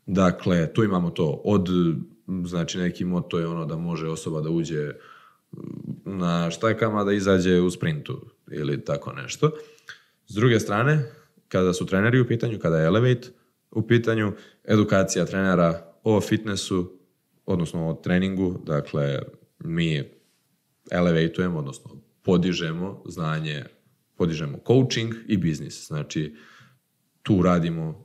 Dakle, tu imamo to od, m, znači neki moto je ono da može osoba da uđe na štajkama, da izađe u sprintu ili tako nešto. S druge strane, kada su treneri u pitanju, kada je Elevate u pitanju, edukacija trenera o fitnessu, odnosno o treningu, dakle, mi elevatujemo, odnosno podižemo znanje, podižemo coaching i biznis. Znači, tu radimo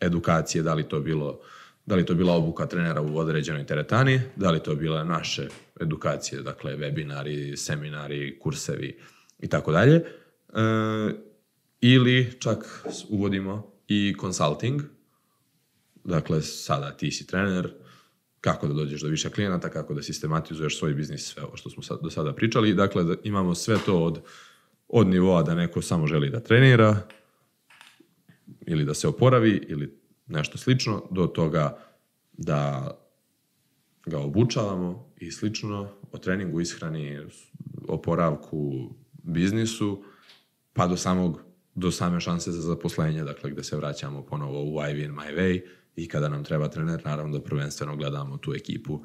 edukacije, da li to bilo da li to bila obuka trenera u određenoj teretani, da li to bile naše edukacije, dakle webinari, seminari, kursevi i tako dalje. Ili čak uvodimo i consulting, dakle sada ti si trener, kako da dođeš do više klijenata, kako da sistematizuješ svoj biznis, sve ovo što smo sad, do sada pričali. Dakle, da imamo sve to od, od nivoa da neko samo želi da trenira ili da se oporavi ili nešto slično, do toga da ga obučavamo i slično, o treningu, ishrani, oporavku, biznisu, pa do samog do same šanse za zaposlenje, dakle gde se vraćamo ponovo u I win my way i kada nam treba trener, naravno da prvenstveno gledamo tu ekipu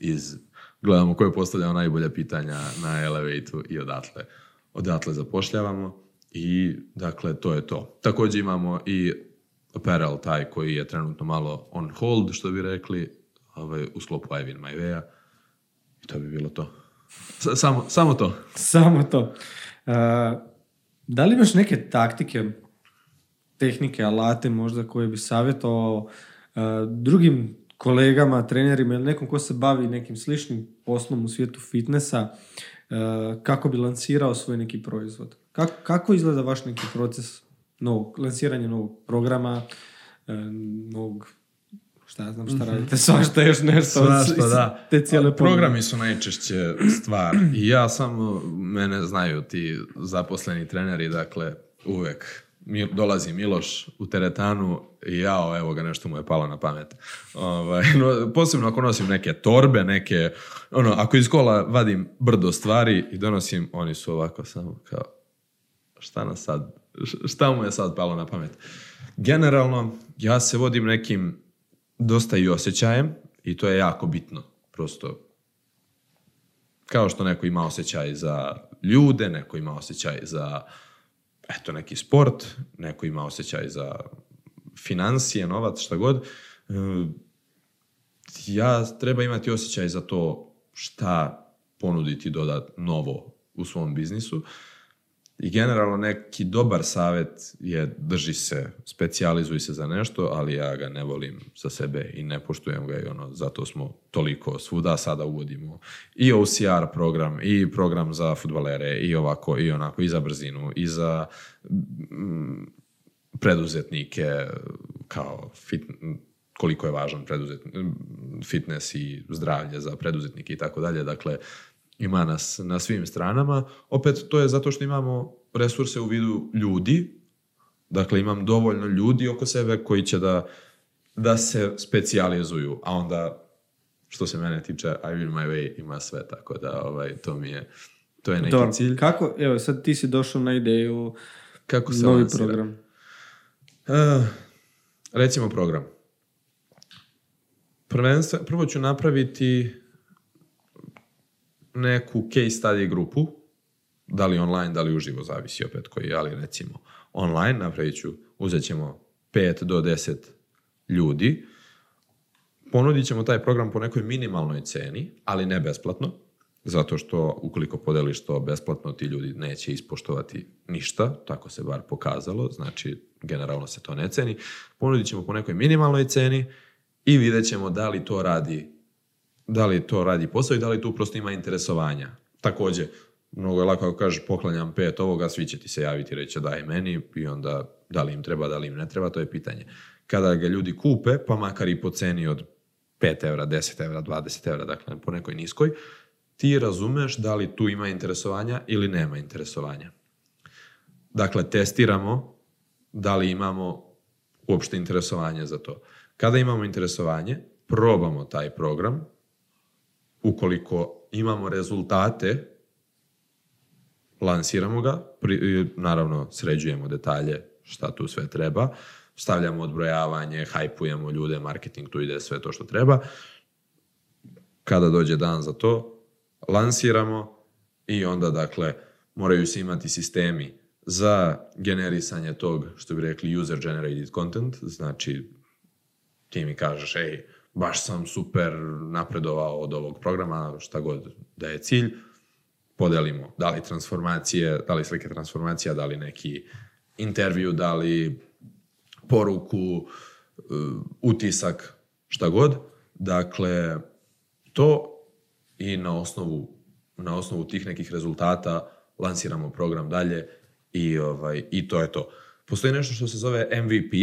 iz, gledamo ko je postavljao najbolja pitanja na Elevate-u i odatle, odatle zapošljavamo i dakle to je to. Takođe imamo i apparel taj koji je trenutno malo on hold, što bi rekli, ovaj, u sklopu I win my way i to bi bilo to. S samo, samo to. Samo to. Uh, da li imaš neke taktike, tehnike, alate možda koje bi savjetovao uh, drugim kolegama, trenerima ili nekom ko se bavi nekim sličnim poslom u svijetu fitnessa, uh, kako bi lansirao svoj neki proizvod? Kako, kako izgleda vaš neki proces novog, lansiranja novog programa, uh, novog šta znam šta radite, mhm. svašta još nešto. Svašta, da. Te cijele Programi su najčešće stvar. I ja samo, mene znaju ti zaposleni treneri, dakle, uvek mi, dolazi Miloš u teretanu i jao, evo ga, nešto mu je palo na pamet. Ovaj, no, posebno ako nosim neke torbe, neke, ono, ako iz kola vadim brdo stvari i donosim, oni su ovako samo kao, šta nas sad, šta mu je sad palo na pamet? Generalno, ja se vodim nekim dosta i osjećajem i to je jako bitno. Prosto kao što neko ima osjećaj za ljude, neko ima osjećaj za eto neki sport, neko ima osjećaj za financije, novac, šta god. E, ja treba imati osjećaj za to šta ponuditi dodat novo u svom biznisu I generalno neki dobar savjet je drži se, specijalizuj se za nešto, ali ja ga ne volim za sebe i ne poštujem ga i ono, zato smo toliko svuda sada uvodimo i OCR program i program za futbalere i ovako i onako i za brzinu i za mm, preduzetnike kao fit, koliko je važan preduzet, fitness i zdravlje za preduzetnike i tako dalje. Dakle, ima nas na svim stranama. Opet, to je zato što imamo resurse u vidu ljudi, dakle imam dovoljno ljudi oko sebe koji će da, da se specijalizuju, a onda što se mene tiče, I will my way ima sve, tako da ovaj, to mi je, to je neki Dobar. cilj. Kako, evo sad ti si došao na ideju Kako se novi lansira? program? Uh, recimo program. Prvenstvo, prvo ću napraviti neku case study grupu, da li online, da li uživo, zavisi opet koji, ali recimo online, napravit ću, uzet ćemo 5 do 10 ljudi, ponudit ćemo taj program po nekoj minimalnoj ceni, ali ne besplatno, zato što ukoliko podeliš to besplatno, ti ljudi neće ispoštovati ništa, tako se bar pokazalo, znači generalno se to ne ceni. Ponudit ćemo po nekoj minimalnoj ceni i vidjet ćemo da li to radi da li to radi posao i da li tu prosto ima interesovanja. Takođe, mnogo je lako ako kažeš poklanjam pet ovoga, svi će ti se javiti i reći daj meni i onda da li im treba, da li im ne treba, to je pitanje. Kada ga ljudi kupe, pa makar i po ceni od 5 evra, 10 evra, 20 evra, dakle po nekoj niskoj, ti razumeš da li tu ima interesovanja ili nema interesovanja. Dakle, testiramo da li imamo uopšte interesovanje za to. Kada imamo interesovanje, probamo taj program, ukoliko imamo rezultate, lansiramo ga, pri, naravno sređujemo detalje šta tu sve treba, stavljamo odbrojavanje, hajpujemo ljude, marketing, tu ide sve to što treba. Kada dođe dan za to, lansiramo i onda, dakle, moraju se imati sistemi za generisanje tog, što bi rekli, user generated content, znači ti mi kažeš, ej, baš sam super napredovao od ovog programa, šta god da je cilj, podelimo da li transformacije, da li slike transformacija, da li neki intervju, da li poruku, uh, utisak, šta god. Dakle, to i na osnovu, na osnovu tih nekih rezultata lansiramo program dalje i, ovaj, i to je to. Postoji nešto što se zove MVP,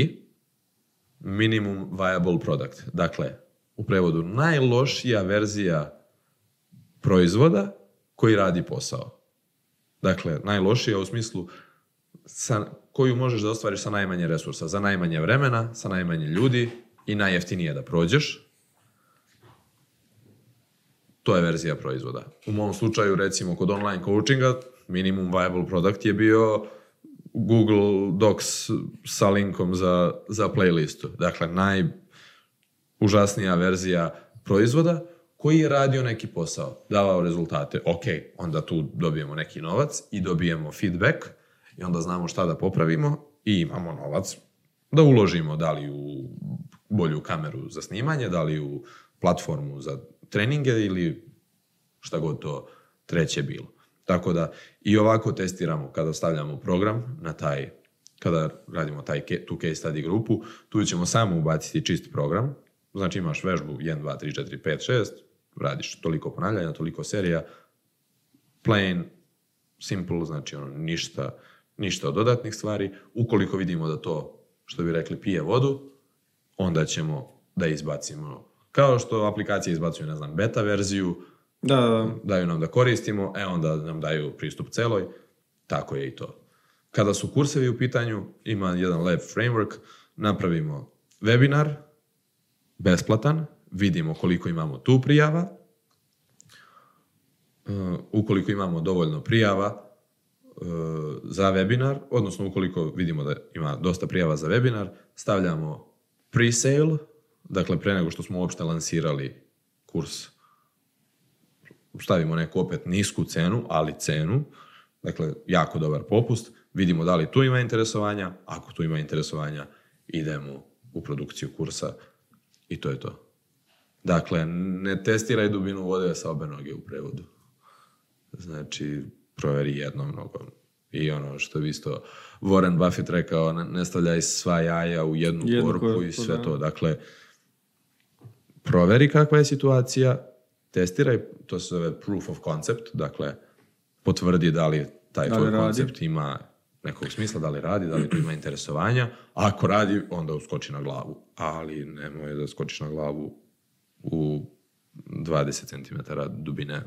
Minimum Viable Product. Dakle, u prevodu najlošija verzija proizvoda koji radi posao. Dakle, najlošija u smislu sa, koju možeš da ostvariš sa najmanje resursa, za najmanje vremena, sa najmanje ljudi i najjeftinije da prođeš. To je verzija proizvoda. U mom slučaju, recimo, kod online coachinga, minimum viable product je bio Google Docs sa linkom za, za playlistu. Dakle, najužasnija verzija proizvoda koji je radio neki posao, davao rezultate. Ok, onda tu dobijemo neki novac i dobijemo feedback i onda znamo šta da popravimo i imamo novac da uložimo da li u bolju kameru za snimanje, da li u platformu za treninge ili šta god to treće bilo. Tako da i ovako testiramo kada stavljamo program na taj, kada radimo taj, tu case study grupu, tu ćemo samo ubaciti čist program, znači imaš vežbu 1, 2, 3, 4, 5, 6, radiš toliko ponavljanja, toliko serija, plain, simple, znači ono, ništa, ništa od dodatnih stvari. Ukoliko vidimo da to, što bi rekli, pije vodu, onda ćemo da izbacimo. Kao što aplikacije izbacuju, ne znam, beta verziju, Da, da. daju nam da koristimo, e onda nam daju pristup celoj, tako je i to. Kada su kursevi u pitanju, ima jedan lab framework, napravimo webinar, besplatan, vidimo koliko imamo tu prijava, Uh, ukoliko imamo dovoljno prijava uh, za webinar, odnosno ukoliko vidimo da ima dosta prijava za webinar, stavljamo pre-sale, dakle pre nego što smo uopšte lansirali kurs, stavimo neku opet nisku cenu, ali cenu, dakle jako dobar popust, vidimo da li tu ima interesovanja, ako tu ima interesovanja, idemo u produkciju kursa i to je to. Dakle, ne testiraj dubinu vode sa obe noge u prevodu. Znači, proveri jednom nogom. I ono što bi isto Warren Buffett rekao, ne- stavljaj sva jaja u jednu, Jednu korpu korpu, i sve da. to. Dakle, proveri kakva je situacija, testiraj, to se zove proof of concept, dakle, potvrdi da li taj Da li tvoj radi. koncept ima nekog smisla, da li radi, da li tu ima interesovanja. Ako radi, onda uskoči na glavu. Ali nemoj da skočiš na glavu u 20 cm dubine.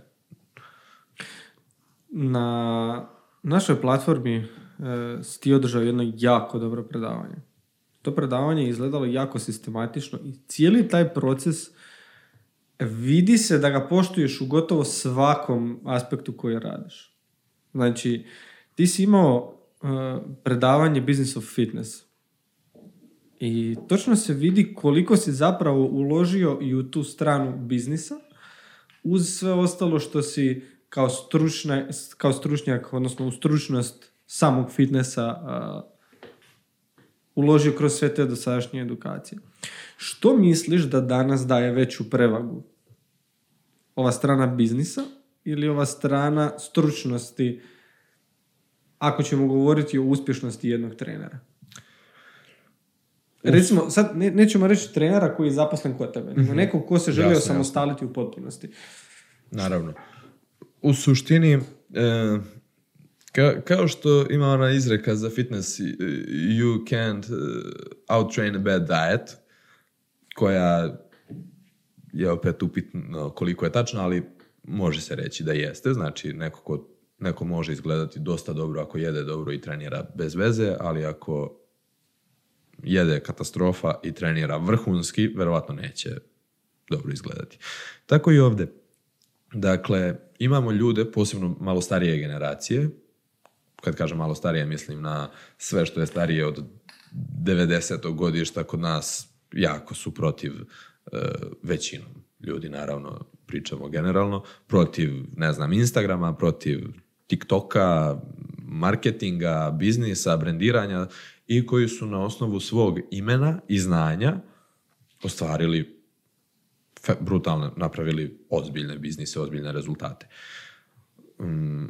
Na našoj platformi e, si održao jedno jako dobro predavanje. To predavanje je izgledalo jako sistematično i cijeli taj proces vidi se da ga poštuješ u gotovo svakom aspektu koji radiš. Znači, ti si imao e, predavanje Business of Fitness. I točno se vidi koliko si zapravo uložio i u tu stranu biznisa, uz sve ostalo što si kao, stručna, kao stručnjak, odnosno u stručnost samog fitnessa a, uložio kroz sve te dosadašnje edukacije. Što misliš da danas daje veću prevagu? Ova strana biznisa ili ova strana stručnosti ako ćemo govoriti o uspješnosti jednog trenera? Recimo, sad ne, nećemo reći trenera koji je zaposlen kod tebe, nego nekog ko se želi Jasno, jasno. osamostaliti u potpunosti. Naravno. U suštini, e, ka- kao što ima ona izreka za fitness, e, you can't e, outtrain a bad diet, koja je opet upitno koliko je tačna, ali može se reći da jeste. Znači, neko, ko, neko može izgledati dosta dobro ako jede dobro i trenira bez veze, ali ako jede katastrofa i trenira vrhunski, verovatno neće dobro izgledati. Tako i ovde. Dakle, imamo ljude, posebno malo starije generacije, kad kažem malo starije, mislim na sve što je starije od 90. godišta kod nas jako su protiv e, većinom ljudi, naravno, pričamo generalno, protiv, ne znam, Instagrama, protiv TikToka, marketinga, biznisa, brendiranja i koji su na osnovu svog imena i znanja ostvarili brutalno, napravili ozbiljne biznise, ozbiljne rezultate. Mm,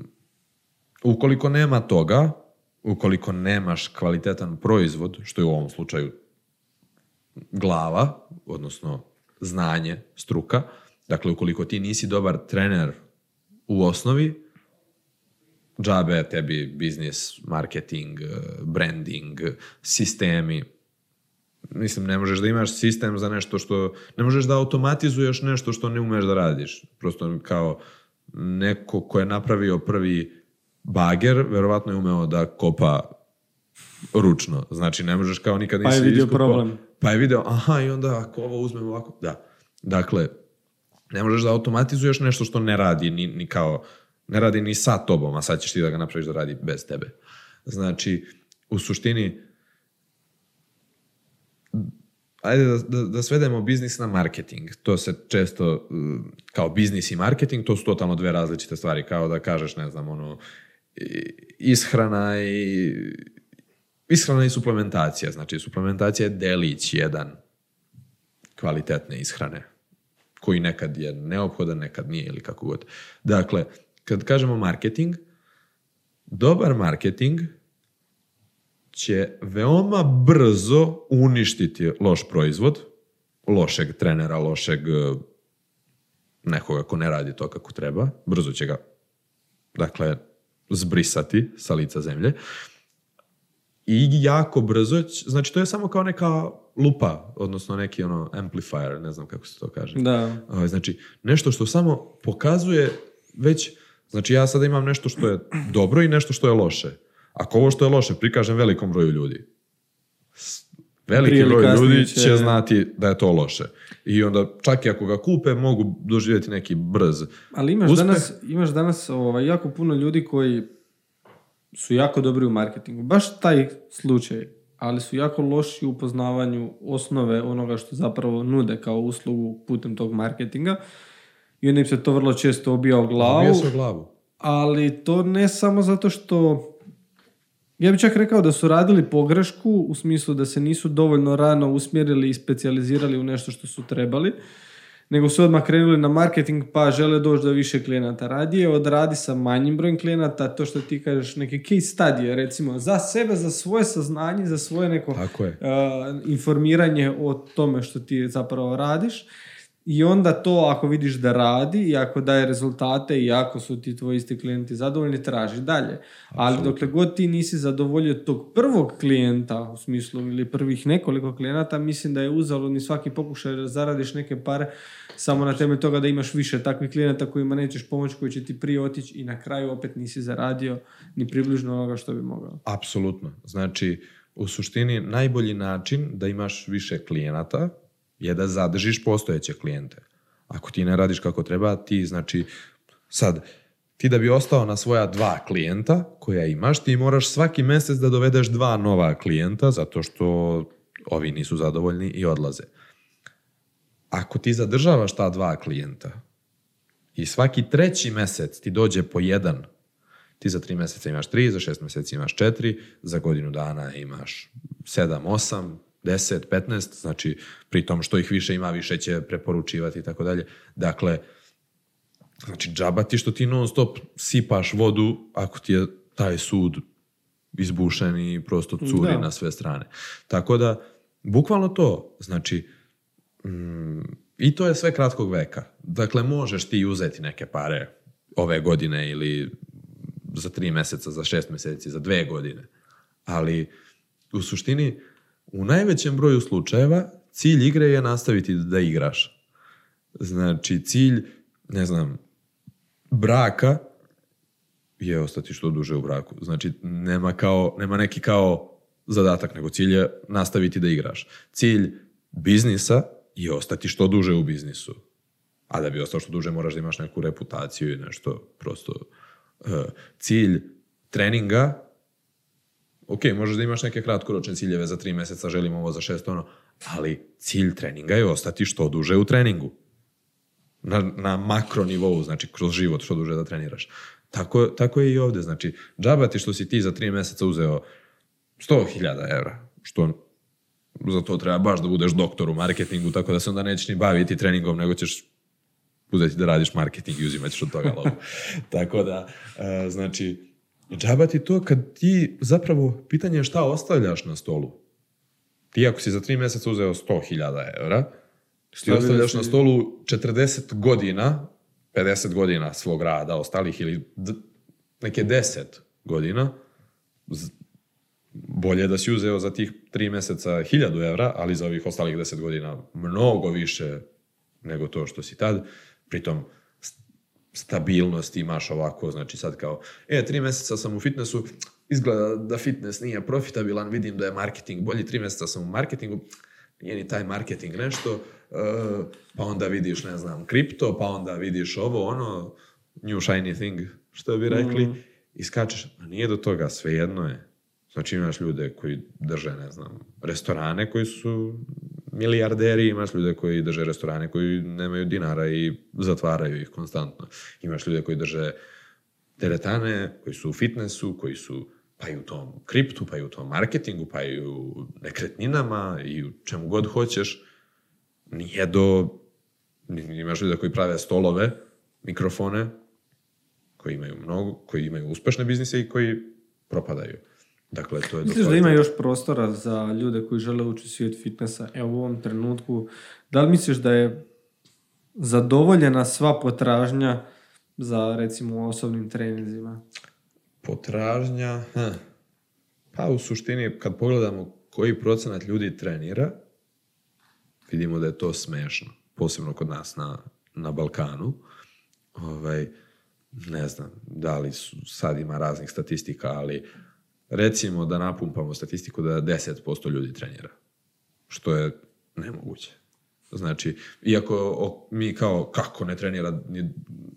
ukoliko nema toga, ukoliko nemaš kvalitetan proizvod, što je u ovom slučaju glava, odnosno znanje, struka, dakle ukoliko ti nisi dobar trener u osnovi, džabe tebi biznis, marketing, eh, branding, sistemi. Mislim, ne možeš da imaš sistem za nešto što... Ne možeš da automatizuješ nešto što ne umeš da radiš. Prosto kao neko ko je napravio prvi bager, verovatno je umeo da kopa ručno. Znači, ne možeš kao nikad Pa je nisi vidio iskopao- problem. Pa je video, aha, i onda ako ovo uzmem ovako, da. Dakle, ne možeš da automatizuješ nešto što ne radi ni, ni kao, ne radi ni sa tobom, a sad ćeš ti da ga napraviš da radi bez tebe. Znači, u suštini, ajde da, da, da svedemo biznis na marketing. To se često, mm, kao biznis i marketing, to su totalno dve različite stvari. Kao da kažeš, ne znam, ono, ishrana i ishrana i suplementacija. Znači, suplementacija je delić jedan kvalitetne ishrane koji nekad je neophodan, nekad nije ili kako god. Dakle, kad kažemo marketing, dobar marketing će veoma brzo uništiti loš proizvod, lošeg trenera, lošeg eh, nekoga ko ne radi to kako treba, brzo će ga dakle zbrisati sa lica zemlje i jako brzo, znači to je samo kao neka lupa, odnosno neki ono amplifier, ne znam kako se to kaže. Da. Ovaj, Znači, nešto što samo pokazuje već, znači ja sada imam nešto što je dobro i nešto što je loše. Ako ovo što je loše prikažem velikom broju ljudi, veliki Prije broj ljudi će- će znati da je to loše. I onda čak i ako ga kupe, mogu doživjeti neki brz Ali imaš uspeh. danas, imaš danas ovaj, jako puno ljudi koji su jako dobri u marketingu. Baš taj slučaj. Ali su jako loši u poznavanju osnove onoga što zapravo nude kao uslugu putem tog marketinga. I onda im se to vrlo često obija u glavu. Obije se u glavu. ali to ne samo zato što ja bih čak rekao da su radili pogrešku u smislu da se nisu dovoljno rano usmjerili i specijalizirali u nešto što su trebali, nego su odmah krenuli na marketing pa žele doći do više klijenata. Radije odradi sa manjim brojem klijenata, to što ti kažeš, neke case studije, recimo, za sebe, za svoje saznanje, za svoje neko Tako je. uh, informiranje o tome što ti zapravo radiš i onda to ako vidiš da radi i ako daje rezultate i ako su ti tvoji isti klijenti zadovoljni, traži dalje. Ali dokle god ti nisi zadovoljio tog prvog klijenta u smislu ili prvih nekoliko klijenata, mislim da je uzaludni svaki pokušaj da zaradiš neke pare samo na temelju toga da imaš više takvih klijenata kojima nećeš pomoći, koji će ti prije otići i na kraju opet nisi zaradio ni približno onoga što bi mogao. Apsolutno. Znači, u suštini najbolji način da imaš više klijenata je da zadržiš postojeće klijente. Ako ti ne radiš kako treba, ti znači sad ti da bi ostao na svoja dva klijenta koja imaš, ti moraš svaki mjesec da dovedeš dva nova klijenta zato što ovi nisu zadovoljni i odlaze. Ako ti zadržavaš ta dva klijenta i svaki treći mjesec ti dođe po jedan ti za tri mjeseca imaš tri, za šest mjeseci imaš četiri, za godinu dana imaš sedam, osam, deset, petnaest, znači pri tom što ih više ima, više će preporučivati i tako dalje. Dakle, znači džaba ti što ti non stop sipaš vodu ako ti je taj sud izbušen i prosto curi Da. na sve strane. Tako da, bukvalno to, znači, mm, i to je sve kratkog veka. Dakle, možeš ti uzeti neke pare ove godine ili za tri mjeseca, za šest mjeseci, za dve godine. Ali u suštini, u najvećem broju slučajeva, cilj igre je nastaviti da igraš. Znači, cilj, ne znam, braka je ostati što duže u braku. Znači, nema, kao, nema neki kao zadatak, nego cilj je nastaviti da igraš. Cilj biznisa je ostati što duže u biznisu. A da bi ostao što duže moraš da imaš neku reputaciju i nešto prosto e, cilj treninga ok, možeš da imaš neke kratkoročne ciljeve za tri mjeseca, želim ovo za šest ono, ali cilj treninga je ostati što duže u treningu. Na, na makro nivou, znači kroz život što duže da treniraš. Tako, tako je i ovde. Znači, džaba ti što si ti za tri meseca uzeo 100.000 evra, što za to treba baš da budeš doktor u marketingu, tako da se onda nećeš ni baviti treningom, nego ćeš uzeti da radiš marketing i uzimat ćeš od toga lovu. tako da, e, znači, džaba ti to kad ti zapravo, pitanje je šta ostavljaš na stolu. Ti ako si za tri meseca uzeo 100.000 evra, ti ostavljaš na stolu 40 godina, 50 godina svog rada, ostalih ili neke 10 godina, bolje da si uzeo za tih tri meseca 1000 evra, ali za ovih ostalih 10 godina mnogo više nego to što si tad. Pritom, stabilnost imaš ovako, znači sad kao, e, tri meseca sam u fitnessu, izgleda da fitness nije profitabilan, vidim da je marketing bolji, tri meseca sam u marketingu, nije ni taj marketing nešto, e, pa onda vidiš, ne znam, kripto, pa onda vidiš ovo, ono, new shiny thing, što bi rekli, i skačeš, a nije do toga, svejedno je. Znači imaš ljude koji drže, ne znam, restorane koji su milijarderi, imaš ljude koji drže restorane koji nemaju dinara i zatvaraju ih konstantno. Imaš ljude koji drže teretane, koji su u fitnessu, koji su pa i u tom kriptu, pa i u tom marketingu, pa i u nekretninama i u čemu god hoćeš. Nije do... Imaš ljude koji prave stolove, mikrofone, koji imaju mnogo, koji imaju uspešne biznise i koji propadaju. Dakle, to je... Misliš da ima još prostora za ljude koji žele ući u svijet fitnessa? Evo u ovom trenutku, da li misliš da je zadovoljena sva potražnja za recimo osobnim treninzima? Potražnja, hm. pa u suštini kad pogledamo koji procenat ljudi trenira, vidimo da je to smešno, posebno kod nas na, na Balkanu. Ovaj, ne znam da li su, sad ima raznih statistika, ali recimo da napumpamo statistiku da 10% ljudi trenira, što je nemoguće. Znači, iako o, mi kao, kako ne trenira, ni-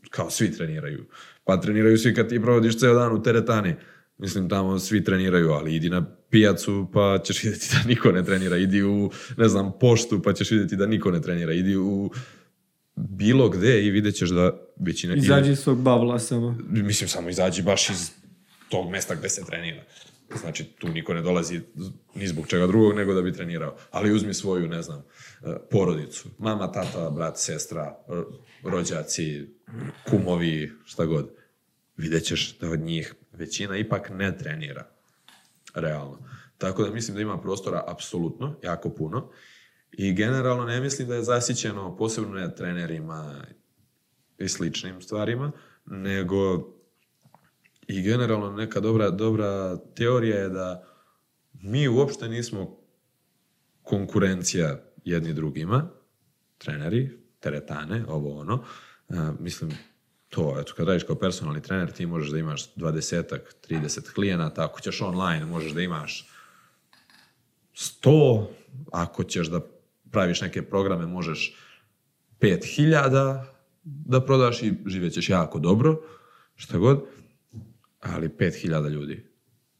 kao svi treniraju. Pa treniraju svi kad ti provodiš ceo dan u teretani. Mislim, tamo svi treniraju, ali idi na pijacu pa ćeš vidjeti da niko ne trenira. Idi u, ne znam, poštu pa ćeš vidjeti da niko ne trenira. Idi u bilo gde i vidjet ćeš da većina... Izađi iz svog bavla samo. Mislim, samo izađi baš iz tog mesta gde se trenira. Znači, tu niko ne dolazi ni zbog čega drugog nego da bi trenirao. Ali uzmi svoju, ne znam, eh, porodicu. Mama, tata, brat, sestra, ro- rođaci, kumovi, šta god. Vidjet ćeš da od njih većina ipak ne trenira. Realno. Tako da mislim da ima prostora apsolutno, jako puno. I generalno ne mislim da je zasićeno posebno ne trenerima i sličnim stvarima, nego i generalno neka dobra, dobra teorija je da mi uopšte nismo konkurencija jedni drugima, treneri, teretane, ovo ono. E, mislim, to, eto, kad radiš kao personalni trener, ti možeš da imaš 20 30 klijenata, ako ćeš online, možeš da imaš 100, ako ćeš da praviš neke programe, možeš 5000 da prodaš i živjećeš jako dobro, šta god, ali 5000 ljudi.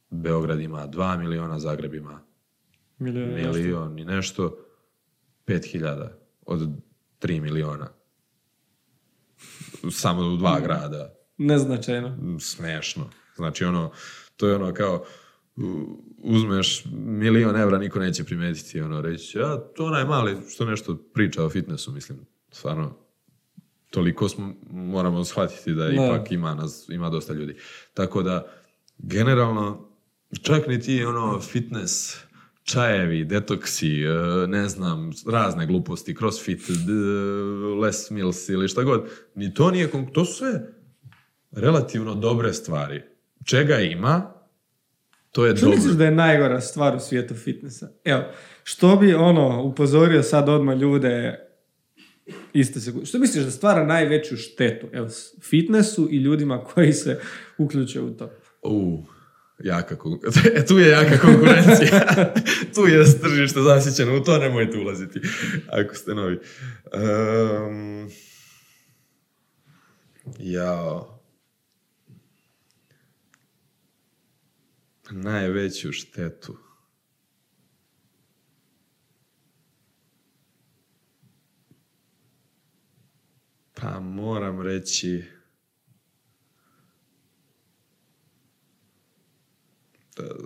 Beograd ima 2 miliona, Zagreb ima Milion, milion i nešto, 5000 od 3 miliona. Samo u dva grada. Neznačajno. Smešno. Znači ono, to je ono kao, uzmeš milion evra, niko neće primetiti, ono, reći a to onaj mali što nešto priča o fitnessu, mislim, stvarno, toliko smo, moramo shvatiti da ipak ima nas, ima dosta ljudi. Tako da, generalno, čak ni ti, ono, fitness, čajevi, detoksi, e, ne znam, razne gluposti, crossfit, less meals ili šta god, ni to nije, to su sve relativno dobre stvari. Čega ima, to je Što dobro. misliš da je najgora stvar u svijetu fitnessa? Evo, što bi ono upozorio sad odmah ljude iste sekunde. Što misliš da stvara najveću štetu? Evo, fitnessu i ljudima koji se uključe u to. U, jaka e, tu je jaka konkurencija. tu je tržište zasićeno, u to nemojte ulaziti, ako ste novi. Um, jao. Najveću štetu. Pa moram reći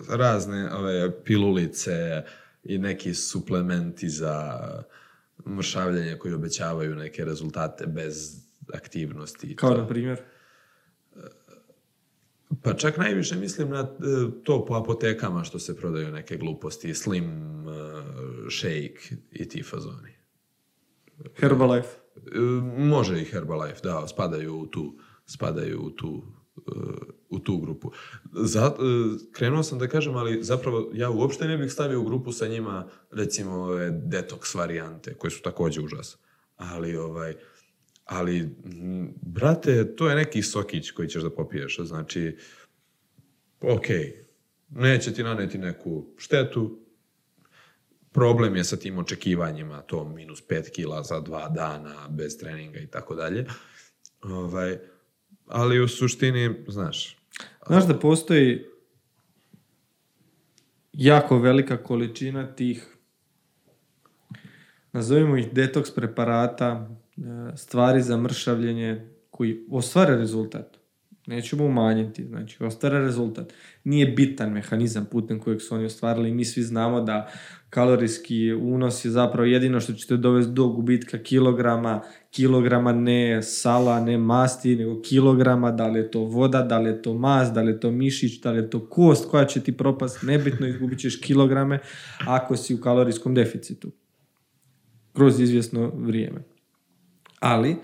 razne ove pilulice i neki suplementi za mršavljanje koji obećavaju neke rezultate bez aktivnosti. Kao na primjer? Pa čak najviše mislim na e, to po apotekama što se prodaju neke gluposti, slim uh, shake i ti fazoni. Herbalife? E, može i Herbalife, da, spadaju u tu, spadaju u tu, u tu grupu. Za, krenuo sam da kažem, ali zapravo ja uopšte ne bih stavio u grupu sa njima, recimo, ove detoks varijante, koje su takođe užas. Ali, ovaj, ali, brate, to je neki sokić koji ćeš da popiješ. Znači, ok, neće ti naneti neku štetu, problem je sa tim očekivanjima, to minus 5 kila za dva dana, bez treninga i tako dalje. Ovaj, ali u suštini, znaš... Znaš da postoji jako velika količina tih nazovimo ih detoks preparata, e, stvari za mršavljenje koji ostvare rezultat. Nećemo umanjiti, znači ostvare rezultat. Nije bitan mehanizam putem kojeg su oni ostvarili. Mi svi znamo da kalorijski unos je zapravo jedino što ćete dovesti do gubitka kilograma, kilograma ne sala, ne masti, nego kilograma, da li je to voda, da li je to mast, da li je to mišić, da li je to kost koja će ti propast, nebitno izgubit ćeš kilograme ako si u kalorijskom deficitu kroz izvjesno vrijeme. Ali,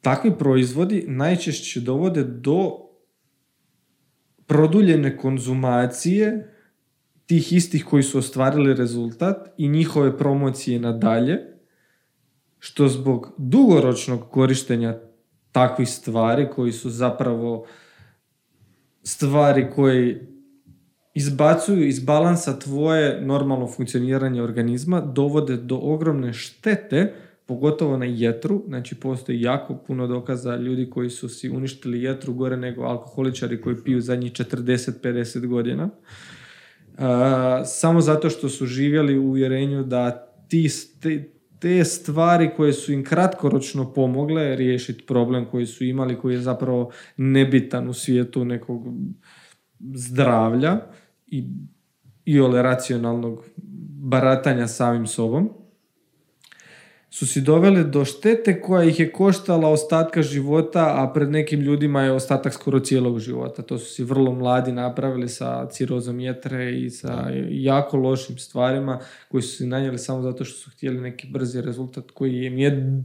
takvi proizvodi najčešće dovode do produljene konzumacije tih istih koji su ostvarili rezultat i njihove promocije nadalje, što zbog dugoročnog korištenja takvih stvari koji su zapravo stvari koje izbacuju iz balansa tvoje normalno funkcioniranje organizma, dovode do ogromne štete, pogotovo na jetru, znači postoji jako puno dokaza ljudi koji su si uništili jetru gore nego alkoholičari koji piju zadnjih 40-50 godina. Uh, samo zato što su živjeli u uvjerenju da ti, te, te stvari koje su im kratkoročno pomogle riješiti problem koji su imali, koji je zapravo nebitan u svijetu nekog zdravlja, i iole racionalnog baratanja samim sobom, su si doveli do štete koja ih je koštala ostatka života, a pred nekim ljudima je ostatak skoro cijelog života. To su si vrlo mladi napravili sa cirozom jetre i sa jako lošim stvarima koji su si nanijeli samo zato što su htjeli neki brzi rezultat koji im je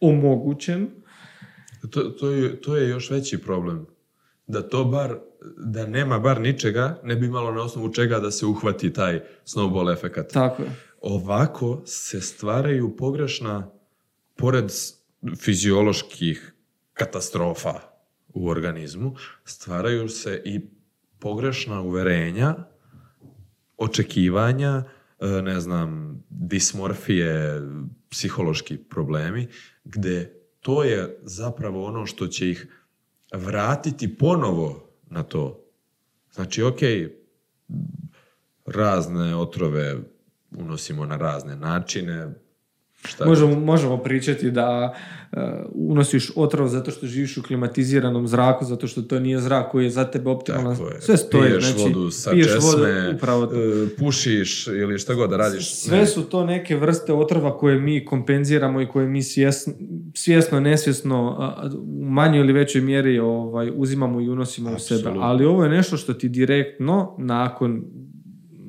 omogućen. To, to, je, to je još veći problem. Da to bar da nema bar ničega, ne bi imalo na osnovu čega da se uhvati taj snowball efekat. Tako je. Ovako se stvaraju pogrešna, pored fizioloških katastrofa u organizmu, stvaraju se i pogrešna uverenja, očekivanja, e, ne znam, dismorfije, psihološki problemi, gde to je zapravo ono što će ih vratiti ponovo na to. Znači, ok, razne otrove unosimo na razne načine, Šta možemo, možemo pričati da uh, unosiš otrov zato što živiš u klimatiziranom zraku, zato što to nije zrak koji je za tebe optimalan. Sve stoji. Piješ znači, vodu sa piješ česme, vodu, upravo. Uh, pušiš ili šta god da radiš. Sve ne. su to neke vrste otrova koje mi kompenziramo i koje mi svjesno, svjesno nesvjesno u manjoj ili većoj mjeri ovaj, uzimamo i unosimo Absolut. u sebe. Ali ovo je nešto što ti direktno nakon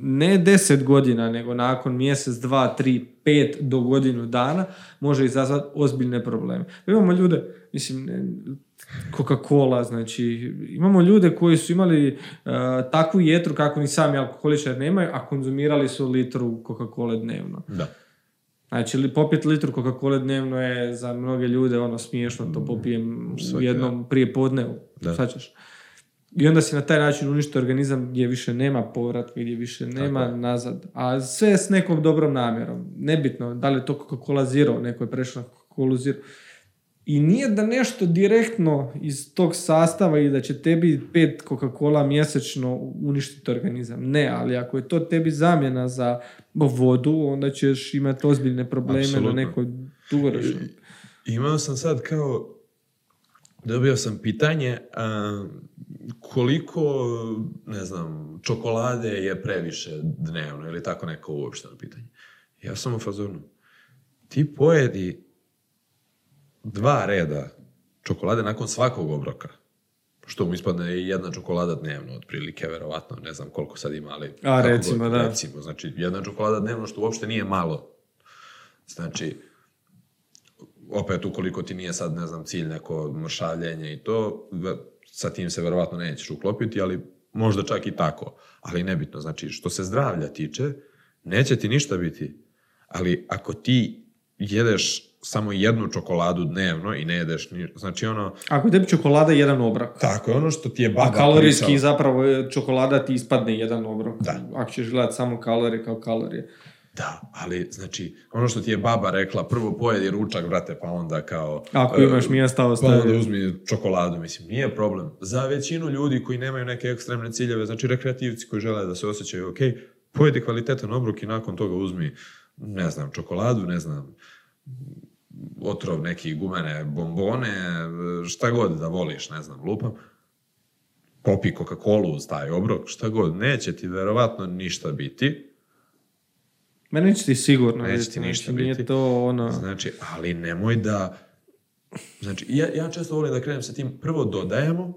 ne deset godina, nego nakon mjesec, dva, tri, pet do godinu dana može izazvati ozbiljne probleme. Imamo ljude, mislim, Coca-Cola, znači imamo ljude koji su imali uh, takvu jetru kako ni sami alkoholičari nemaju, a konzumirali su litru Coca-Cola dnevno. Da. Znači, popiti litru Coca-Cola dnevno je za mnoge ljude ono smiješno, to popijem u jednom prije podnevu. Da. Sačeš. I onda se na taj način uništi organizam gdje više nema povratka, gdje više nema Tako. nazad. A sve s nekom dobrom namjerom. Nebitno, da li je to Coca-Cola Zero, neko je prešao na Coca-Cola Zero. I nije da nešto direktno iz tog sastava i da će tebi pet Coca-Cola mjesečno uništiti organizam. Ne, ali ako je to tebi zamjena za vodu, onda ćeš imati ozbiljne probleme Absolutno. na nekoj dugoročnoj. Imao sam sad kao, dobio sam pitanje, a, koliko, ne znam, čokolade je previše dnevno ili tako neko uopšteno pitanje. Ja sam u fazonu, ti pojedi dva reda čokolade nakon svakog obroka. Što mu ispadne jedna čokolada dnevno, otprilike, verovatno, ne znam koliko sad ima, ali... A, recimo, da. Recimo, znači, jedna čokolada dnevno, što uopšte nije malo. Znači, opet, ukoliko ti nije sad, ne znam, cilj neko mršavljenje i to, sa tim se verovatno nećeš uklopiti, ali možda čak i tako. Ali nebitno, znači, što se zdravlja tiče, neće ti ništa biti. Ali ako ti jedeš samo jednu čokoladu dnevno i ne jedeš ni... Znači ono, Ako tebi čokolada jedan obrok, tako je ono što ti je baba a kalorijski pričala. zapravo je čokolada ti ispadne jedan obrok. Da. Ako ćeš gledati samo kalorije kao kalorije. Da, ali znači, ono što ti je baba rekla, prvo pojedi ručak, brate, pa onda kao... Ako e, imaš mjesta, Pa ostavi. onda uzmi čokoladu, mislim, nije problem. Za većinu ljudi koji nemaju neke ekstremne ciljeve, znači rekreativci koji žele da se osjećaju ok, pojedi kvalitetan obrok i nakon toga uzmi, ne znam, čokoladu, ne znam, otrov neki gumene bombone, šta god da voliš, ne znam, lupam. Popi Coca-Cola uz taj obrok, šta god, neće ti verovatno ništa biti, Ma neće ti sigurno. Neće ti ništa znači, Nije biti. to ono... Znači, ali nemoj da... Znači, ja, ja često volim da krenem sa tim, prvo dodajemo,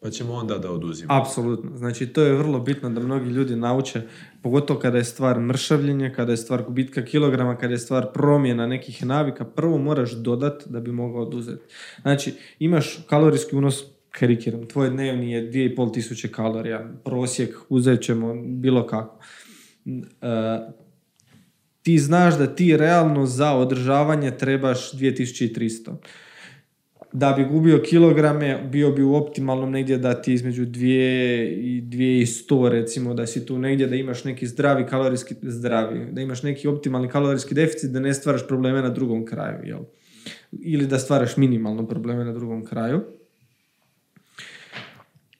pa ćemo onda da oduzimamo. Apsolutno. Znači, to je vrlo bitno da mnogi ljudi nauče, pogotovo kada je stvar mršavljenja, kada je stvar gubitka kilograma, kada je stvar promjena nekih navika, prvo moraš dodat da bi mogao oduzeti. Znači, imaš kalorijski unos, karikiram, tvoj dnevni je 2500 tisuće kalorija, prosjek uzet ćemo bilo kako. E, ti znaš da ti realno za održavanje trebaš 2300 da bi gubio kilograme, bio bi u optimalnom negdje da ti između 2 i 2100 recimo, da si tu negdje da imaš neki zdravi kalorijski, zdravi, da imaš neki optimalni kalorijski deficit, da ne stvaraš probleme na drugom kraju, jel? Ili da stvaraš minimalno probleme na drugom kraju.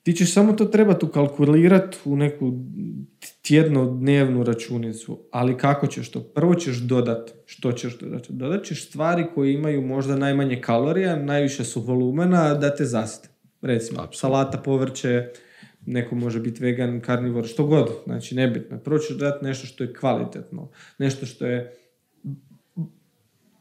Ti ćeš samo to trebati ukalkulirati u neku tjedno dnevnu računicu, ali kako ćeš to? Prvo ćeš dodat, što ćeš dodat? Dodat ćeš stvari koje imaju možda najmanje kalorija, najviše su volumena, da te zasite. Recimo, Apsolutno. salata, povrće, neko može biti vegan, karnivor, što god, znači nebitno. Prvo ćeš dodati nešto što je kvalitetno, nešto što je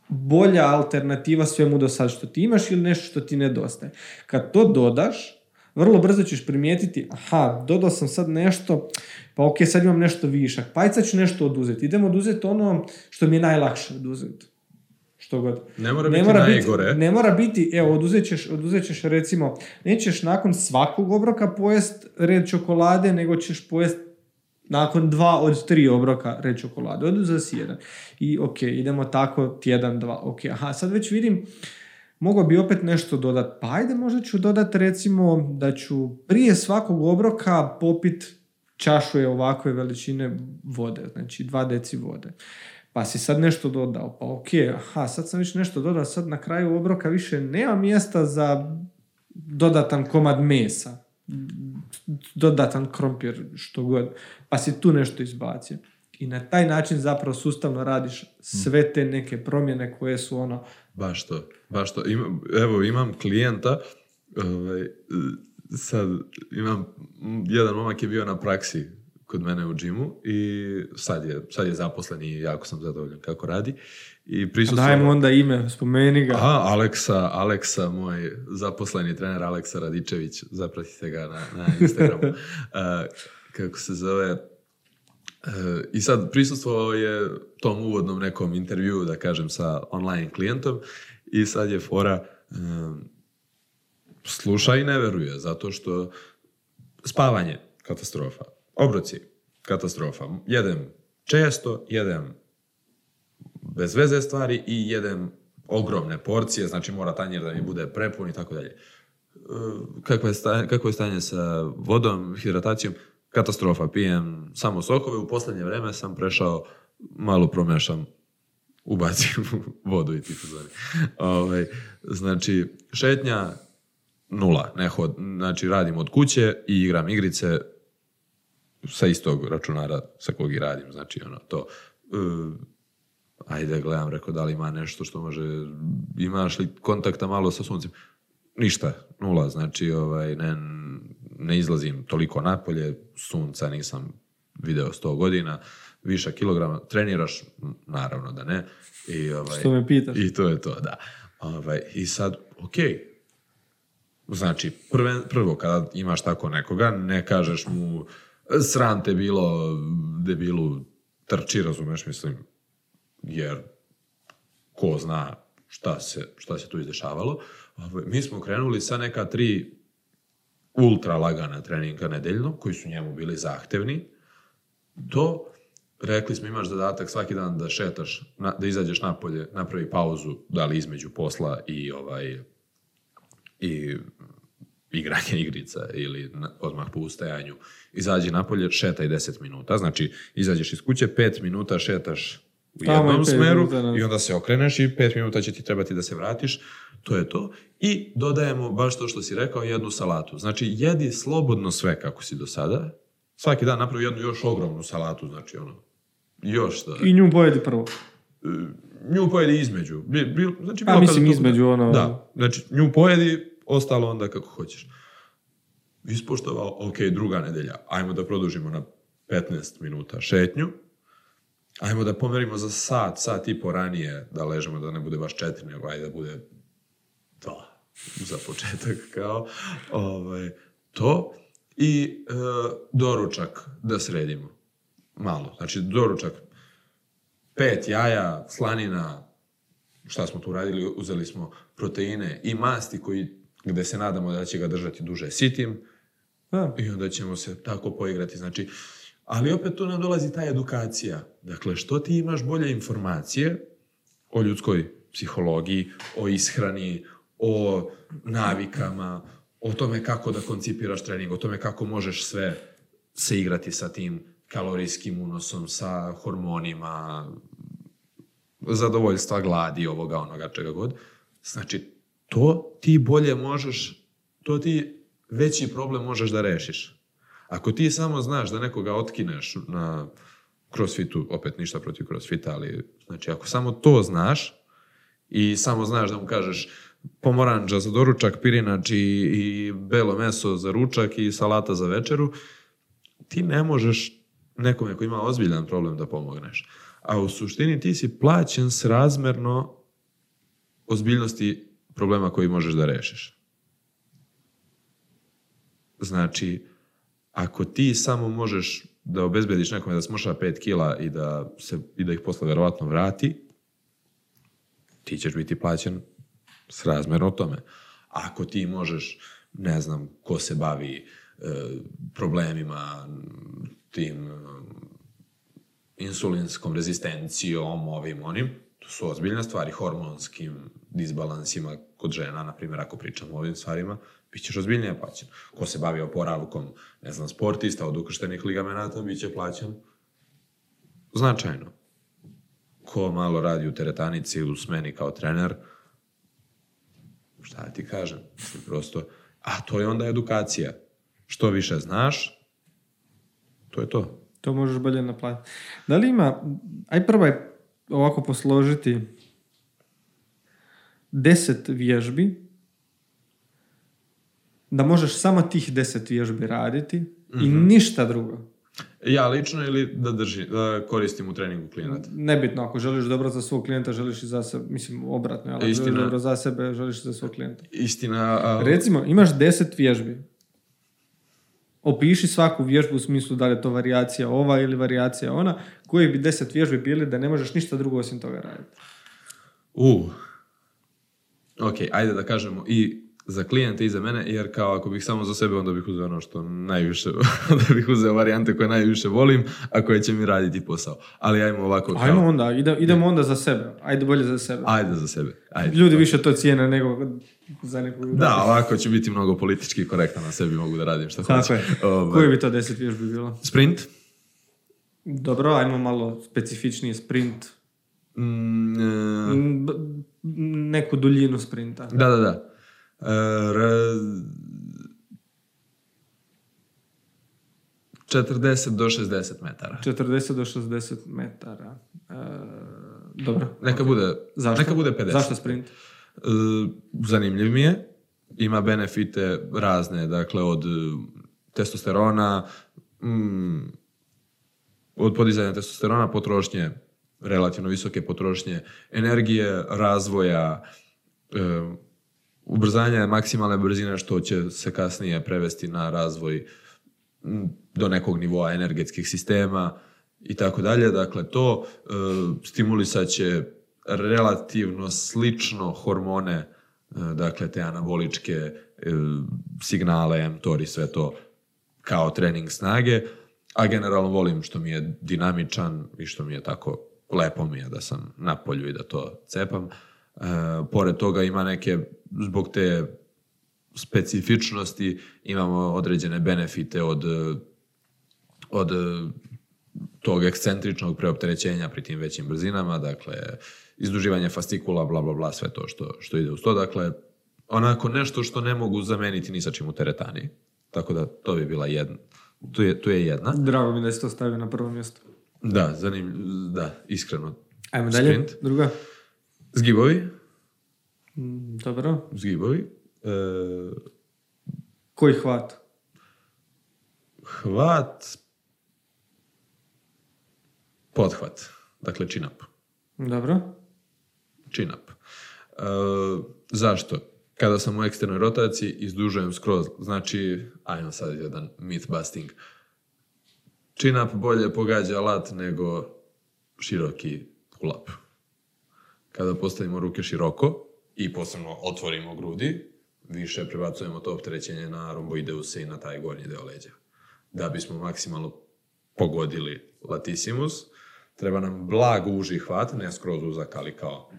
bolja alternativa svemu do sad što ti imaš ili nešto što ti nedostaje. Kad to dodaš, vrlo brzo ćeš primijetiti, aha, dodao sam sad nešto, pa ok, sad imam nešto višak, pa ajde sad ću nešto oduzeti. Idemo oduzeti ono što mi je najlakše oduzeti. Što god. Ne mora biti najgore. ne mora biti, evo, oduzet ćeš, oduzet ćeš recimo, nećeš nakon svakog obroka pojest red čokolade, nego ćeš pojest nakon dva od tri obroka red čokolade. Oduzeo si jedan. I ok, idemo tako tjedan, dva. Ok, aha, sad već vidim, mogao bi opet nešto dodat. Pa ajde, možda ću dodat recimo da ću prije svakog obroka popit čašu je ovakve veličine vode, znači 2 deci vode. Pa si sad nešto dodao, pa ok, aha, sad sam već nešto dodao, sad na kraju obroka više nema mjesta za dodatan komad mesa, dodatan krompir, što god, pa si tu nešto izbacio. I na taj način zapravo sustavno radiš sve te neke promjene koje su ono, Baš to, baš to. Imam, evo, imam klijenta, ovaj, sad imam, jedan momak je bio na praksi kod mene u džimu i sad je, sad je zaposlen i jako sam zadovoljan kako radi. I prisustvovao... dajmo onda ime, spomeni ga. Aha, Aleksa, Aleksa, moj zaposleni trener Aleksa Radičević, zapratite ga na, na Instagramu. Uh, kako se zove, i sad prisustvovao je tom uvodnom nekom intervjuu, da kažem, sa online klijentom i sad je fora um, sluša i ne veruje, zato što spavanje, katastrofa. Obroci, katastrofa. Jedem često, jedem bez veze stvari i jedem ogromne porcije, znači mora tanjir da mi bude prepun i tako dalje. E, Kakvo je, stanje, kakvo je stanje sa vodom, hidratacijom? Katastrofa, pijem samo sokove. U posljednje vreme sam prešao, malo promešam, ubacim vodu i ti fazoni. Ovaj, znači, šetnja, nula. Ne hod, znači, radim od kuće i igram igrice sa istog računara sa kog i radim. Znači, ono, to... e, ajde gledam, rekao da li ima nešto što može, imaš li kontakta malo sa suncem? Ništa, nula, znači ovaj, ne, ne izlazim toliko napolje, sunca nisam video 100 godina, viša kilograma, treniraš, naravno da ne. I, ovaj, Što me pitaš? I to je to, da. Ovaj, I sad, ok, znači, prve, prvo kada imaš tako nekoga, ne kažeš mu sram te bilo, debilu, trči, razumeš, mislim, jer ko zna šta se, šta se tu izdešavalo. Ovaj, Mi smo krenuli sa neka tri ultra lagana treninga nedeljno, koji su njemu bili zahtevni, do, rekli smo imaš zadatak svaki dan da šetaš, na, da izađeš napolje, napravi pauzu, da li između posla i ovaj i igranje igrica ili na- odmah po ustajanju, izađi napolje, šetaj 10 minuta. Znači, izađeš iz kuće, 5 minuta šetaš u Tamo jednom pet smeru nazad. i onda se okreneš i 5 minuta će ti trebati da se vratiš. To je to. I dodajemo, baš to što si rekao, jednu salatu. Znači, jedi slobodno sve kako si do sada. Svaki dan napravi jednu još ogromnu salatu, znači ono, još da... I nju pojedi prvo. Nju pojedi između. Bi- bi- znači, A, bilo mislim, kada to- između, ono- Da, znači nju pojedi, ostalo onda kako hoćeš. Ispoštovao, ok, druga nedelja, ajmo da produžimo na 15 minuta šetnju, ajmo da pomerimo za sat, sat i po ranije, da ležemo, da ne bude baš četiri, nego ajde da bude za početak, kao, ovaj, to, i e, doručak da sredimo. Malo, znači doručak pet jaja, slanina, šta smo tu radili, uzeli smo proteine i masti koji, gde se nadamo da će ga držati duže sitim Da. i onda ćemo se tako poigrati. Znači, ali opet tu nam dolazi ta edukacija. Dakle, što ti imaš bolje informacije o ljudskoj psihologiji, o ishrani, o navikama, o tome kako da koncipiraš trening, o tome kako možeš sve se igrati sa tim kalorijskim unosom, sa hormonima, zadovoljstva, gladi, ovoga, onoga, čega god. Znači, to ti bolje možeš, to ti veći problem možeš da rešiš. Ako ti samo znaš da nekoga otkineš na crossfitu, opet ništa protiv crossfita, ali znači ako samo to znaš i samo znaš da mu kažeš pomoranđa za doručak, pirinač i, i belo meso za ručak i salata za večeru, ti ne možeš nekome ko ima ozbiljan problem da pomogneš. A u suštini ti si plaćen srazmerno ozbiljnosti problema koji možeš da rešiš. Znači, ako ti samo možeš da obezbediš nekome da smoša 5 kila i da, se, i da ih posle verovatno vrati, ti ćeš biti plaćen srazmerno tome. Ako ti možeš, ne znam, ko se bavi e, problemima tim e, insulinskom rezistencijom, ovim, onim, to su ozbiljne stvari, hormonskim disbalansima kod žena, na primjer, ako pričamo o ovim stvarima, bit ćeš ozbiljnije plaćen. Ko se bavi oporavkom, ne znam, sportista od ukrštenih ligamenata, bit će plaćen značajno. Ko malo radi u teretanici u smeni kao trener, šta da ti kažem, mislim, prosto, a to je onda edukacija. Što više znaš, to je to. To možeš bolje naplatiti. Da li ima, aj probaj ovako posložiti deset vježbi, da možeš samo tih deset vježbi raditi i Mhm. ništa drugo. Ja lično ili da drži, da koristim u treningu klijenata? Nebitno, ako želiš dobro za svog klijenta, želiš i za sebe, mislim obratno, ali ako želiš Istina. dobro za sebe, želiš za svog klijenta. Istina, a, Recimo, imaš deset vježbi. Opiši svaku vježbu u smislu da li je to varijacija ova ili varijacija ona, koji bi deset vježbi bili da ne možeš ništa drugo osim toga raditi. u, ok, ajde da kažemo i za klijente i za mene, jer kao ako bih samo za sebe, onda bih uzeo ono što najviše, onda bih uzeo varijante koje najviše volim, a koje će mi raditi posao. Ali ajmo ovako kao, Ajmo onda, ide, idemo onda za sebe. Ajde bolje za sebe. ajde za sebe, ajde. Ljudi više to cijene nego za nekog. Da, ovako ću biti mnogo politički korektan na sebi, mogu da radim što Tako hoću. je. Ovaj, Koji bi to deset vježbi bilo? Sprint, Dobro, ajmo malo specifičniji sprint. mm, e, neku duljinu sprinta. Da, da, da. R- 40 do 60 metara. 40 do 60 metara. E, dobro. Neka bude, Zašto? neka bude 50. Zašto sprint? E, zanimljiv mi je. Ima benefite razne, dakle od e, testosterona, mm, od podizanja testosterona, potrošnje, relativno visoke potrošnje energije, razvoja, e, ubrzanja maksimalne brzine što će se kasnije prevesti na razvoj do nekog nivoa energetskih sistema i tako dalje. Dakle, to e, stimulisat relativno slično hormone, e, dakle te anaboličke e, signale, mTOR i sve to kao trening snage, a generalno volim što mi je dinamičan i što mi je tako lepo mi je da sam na polju i da to cepam. E, pored toga ima neke, zbog te specifičnosti, imamo određene benefite od, od tog ekscentričnog preopterećenja pri tim većim brzinama, dakle, izduživanje fastikula, bla, bla, bla, sve to što, što ide uz to. Dakle, onako nešto što ne mogu zameniti ni sa čim u teretani. Tako da to bi bila jedna. Tu je, tu je jedna. Drago mi da si to stavio na prvo mjesto. Da, zanim, da, iskreno. Ajmo dalje, Sprint. druga. Zgibovi, Mm, Dobro. zgibovi. E, Koji hvat? hvat, pothvat, dakle chin up. Dobro. Chin up. E, zašto? Kada sam u eksternoj rotaciji, izdužujem skroz. Znači, ajmo sad jedan myth busting. Chin up bolje pogađa lat nego široki pull up. Kada postavimo ruke široko i posebno otvorimo grudi, više prebacujemo to opterećenje na romboideuse i na taj gornji deo leđa. Da bismo maksimalno pogodili latissimus, treba nam blag uži hvat, ne skroz uzak, ali kao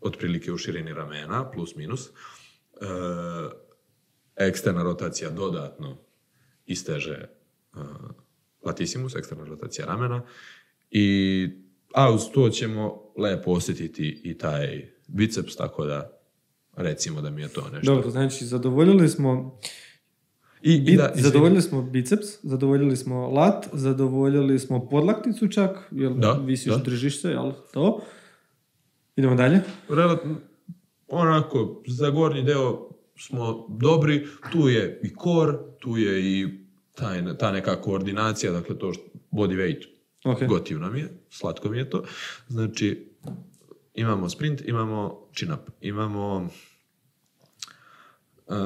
otprilike u širini ramena, plus minus. E, eksterna rotacija dodatno isteže e, latissimus, eksterna rotacija ramena. I, a uz to ćemo lepo osjetiti i taj biceps, tako da recimo da mi je to nešto. Dobro, znači zadovoljili smo I, i da, izvini. zadovoljili smo biceps, zadovoljili smo lat, zadovoljili smo podlakticu čak, jel Da, visiš, da. držiš se, jel to? Idemo dalje. Relat- onako, za gornji deo smo dobri, tu je i core, tu je i taj, ta neka koordinacija, dakle to što body weight Ok. gotivno mi je, slatko mi je to. Znači, imamo sprint, imamo chin up, imamo uh,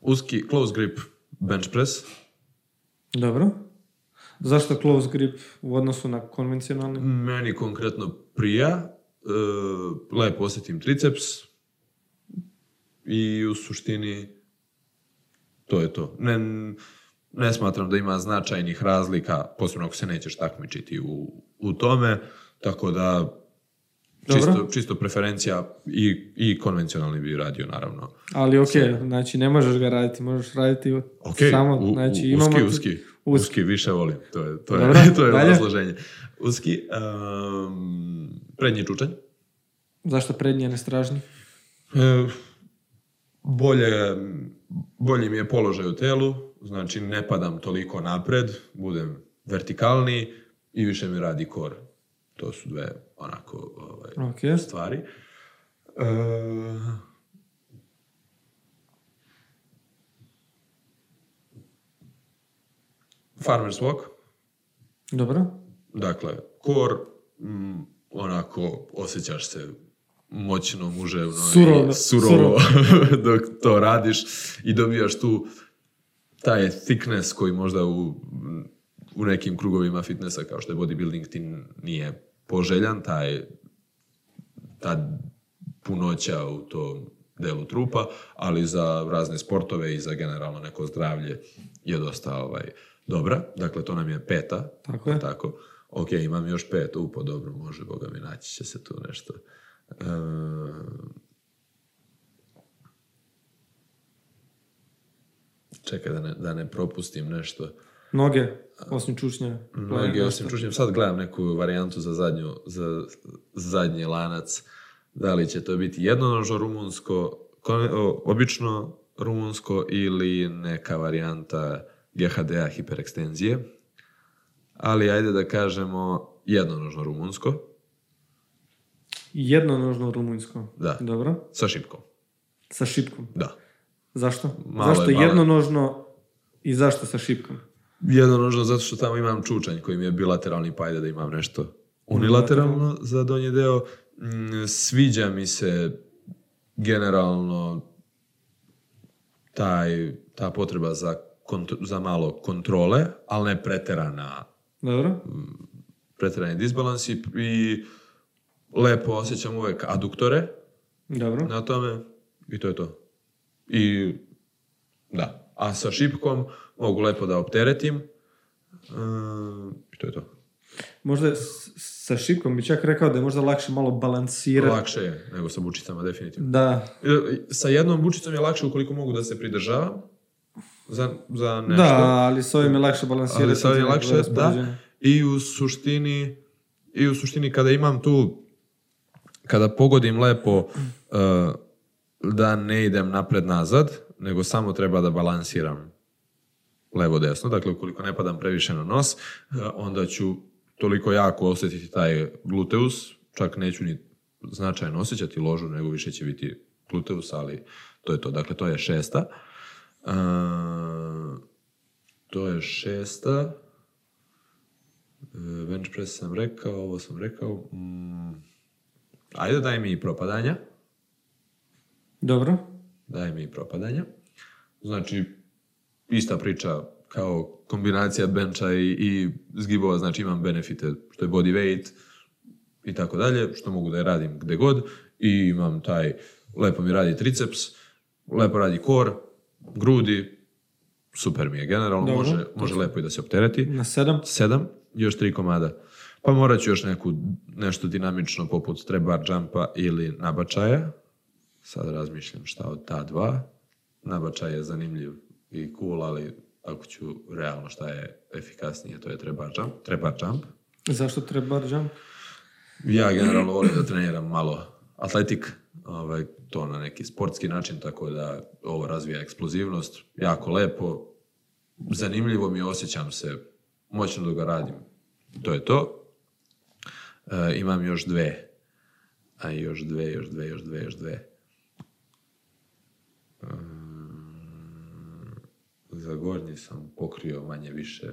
uski close grip bench press, Dobro. Zašto close grip u odnosu na konvencionalni? Meni konkretno prija, e, lepo osjetim triceps i u suštini to je to. Ne, ne smatram da ima značajnih razlika, posebno ako se nećeš takmičiti u, u tome, tako da čisto, Dobro. čisto preferencija i, i konvencionalni bi radio naravno. Ali ok, znači ne možeš ga raditi, možeš raditi Ok, samo, u- u- znači uski, imamo... tu- uski, uski. uski, više volim, to je, to je, Dobro, to je dalje. obrazloženje. Uski, um, prednji čučanj, Zašto prednji, a ne stražnji? E, bolje, bolji mi je položaj u telu, znači ne padam toliko napred, budem vertikalniji i više mi radi kor. To su dve onako ovaj, Ok. stvari. E, farmer's walk, Dobro. Dakle, kor, mm, onako, osjećaš se moćno, muževno Surovo, i surovo dok to radiš i dobijaš tu taj thickness koji možda u, u nekim krugovima fitnessa kao što je bodybuilding ti nije poželjan, taj ta punoća u tom delu trupa, ali za razne sportove i za generalno neko zdravlje je dosta ovaj, dobra. Dakle, to nam je peta. Tako je. Tako. Ok, imam još pet, upo, dobro, može, boga mi, naći će se tu nešto. E, čekaj da ne, da ne propustim nešto. Noge, osim čučnja. Mnogi osim čučnjem, sad gledam neku varijantu za, zadnju, za zadnji lanac. Da li će to biti jednonožno rumunsko, obično rumunsko ili neka varijanta GHD-a hiperekstenzije. Ali ajde da kažemo jednonožno rumunsko. Jednonožno rumunjsko. Da. Dobro. Sa šipkom. Sa šipkom. Da. Zašto? Malo zašto je, malo je. jednonožno i zašto sa šipkom? Jednonožno zato što tamo imam čučanj koji mi je bilateralni pa ajde da imam nešto unilateralno za donji deo. Mm, Sviđa mi se generalno taj, ta potreba za, kont- za malo kontrole, ali ne preterana Dobro. preterani disbalans i, i lepo osjećam uvek aduktore Dobro. na tome i to je to. I da, a sa šipkom mogu lepo da opteretim Ehm, i to je to. Možda sa šipkom bi čak rekao da je možda lakše malo balansirati. Lakše je nego sa bučicama, definitivno. Da, E, Sa jednom bučicom je lakše ukoliko mogu da se pridržavam za, za nešto. da, ali s ovim je lakše balansirati. ali sad je nego lakše, da. I u suštini, i u suštini kada imam tu, kada pogodim lepo uh, da ne idem napred-nazad, nego samo treba da balansiram levo-desno, dakle ukoliko ne padam previše na nos, uh, onda ću toliko jako osjetiti taj gluteus, čak neću ni značajno osjećati ložu, nego više će biti gluteus, ali to je to. Dakle, to je šesta. Uh, to je šesta. Bench press sam rekao, ovo sam rekao. Mm, ajde, daj mi i propadanja. Dobro. Daj mi i propadanja. Znači, ista priča kao kombinacija bencha i, i zgibova, znači imam benefite što je body weight i tako dalje, što mogu da je radim gde god i imam taj, lepo mi radi triceps, lepo radi core, grudi, super mi je generalno, Dobro. može, može lepo i da se optereti. Na sedam. Sedam, još tri komada. Pa morat ću još neku, nešto dinamično poput trap bar jumpa ili nabačaja. Sad razmišljam šta od ta dva. Nabačaj je zanimljiv i cool, ali ako ću realno šta je efikasnije, to je trap bar jump. Trap bar jump. Zašto treba jump? Ja generalno volim da treniram malo atletik, ovaj, to na neki sportski način, tako da ovo razvija eksplozivnost, jako lepo, zanimljivo mi je, osjećam se, moćno da ga radim. To je to. E, imam još dve. A još dve, još dve, još dve, još dve. Mm, za gornji sam pokrio manje više,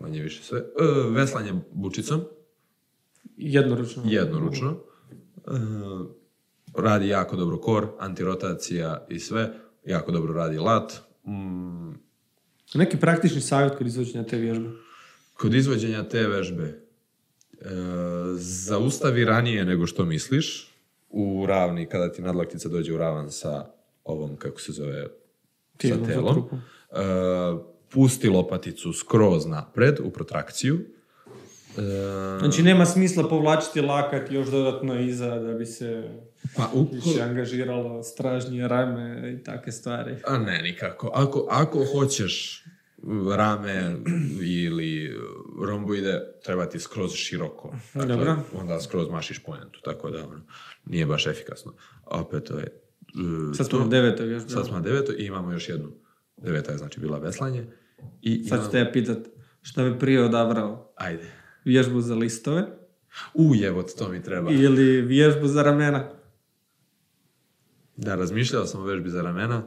manje više sve. E, veslanje bučicom. Jednoručno. Jednoručno. E, radi jako dobro kor, antirotacija i sve. Jako dobro radi lat. Mm, Neki praktični savjet kod izvođenja te vježbe. kod izvođenja te vežbe e, zaustavi ranije nego što misliš u ravni, kada ti nadlaktica dođe u ravan sa ovom, kako se zove, Tijelom, sa za telom. trupom. E, pusti lopaticu skroz napred u protrakciju. E, Znači nema smisla povlačiti lakat još dodatno iza da bi se pa uko- više angažiralo stražnje rame i takve stvari. A ne, nikako. Ako, ako hoćeš rame ili romboide, treba ti skroz široko. Dakle, Dobro. Onda skroz mašiš pojentu, tako da ono, nije baš efikasno. A opet to je... uh, Sad smo na devetoj vježbi. Sad smo na devetoj i imamo još jednu. Deveta je znači bila veslanje. I Sad ću te ja pitat šta bi prije odabrao? Ajde. Vježbu za listove U, jebot, to mi treba. ili vježbu za ramena? Da, razmišljao sam o vežbi za ramena.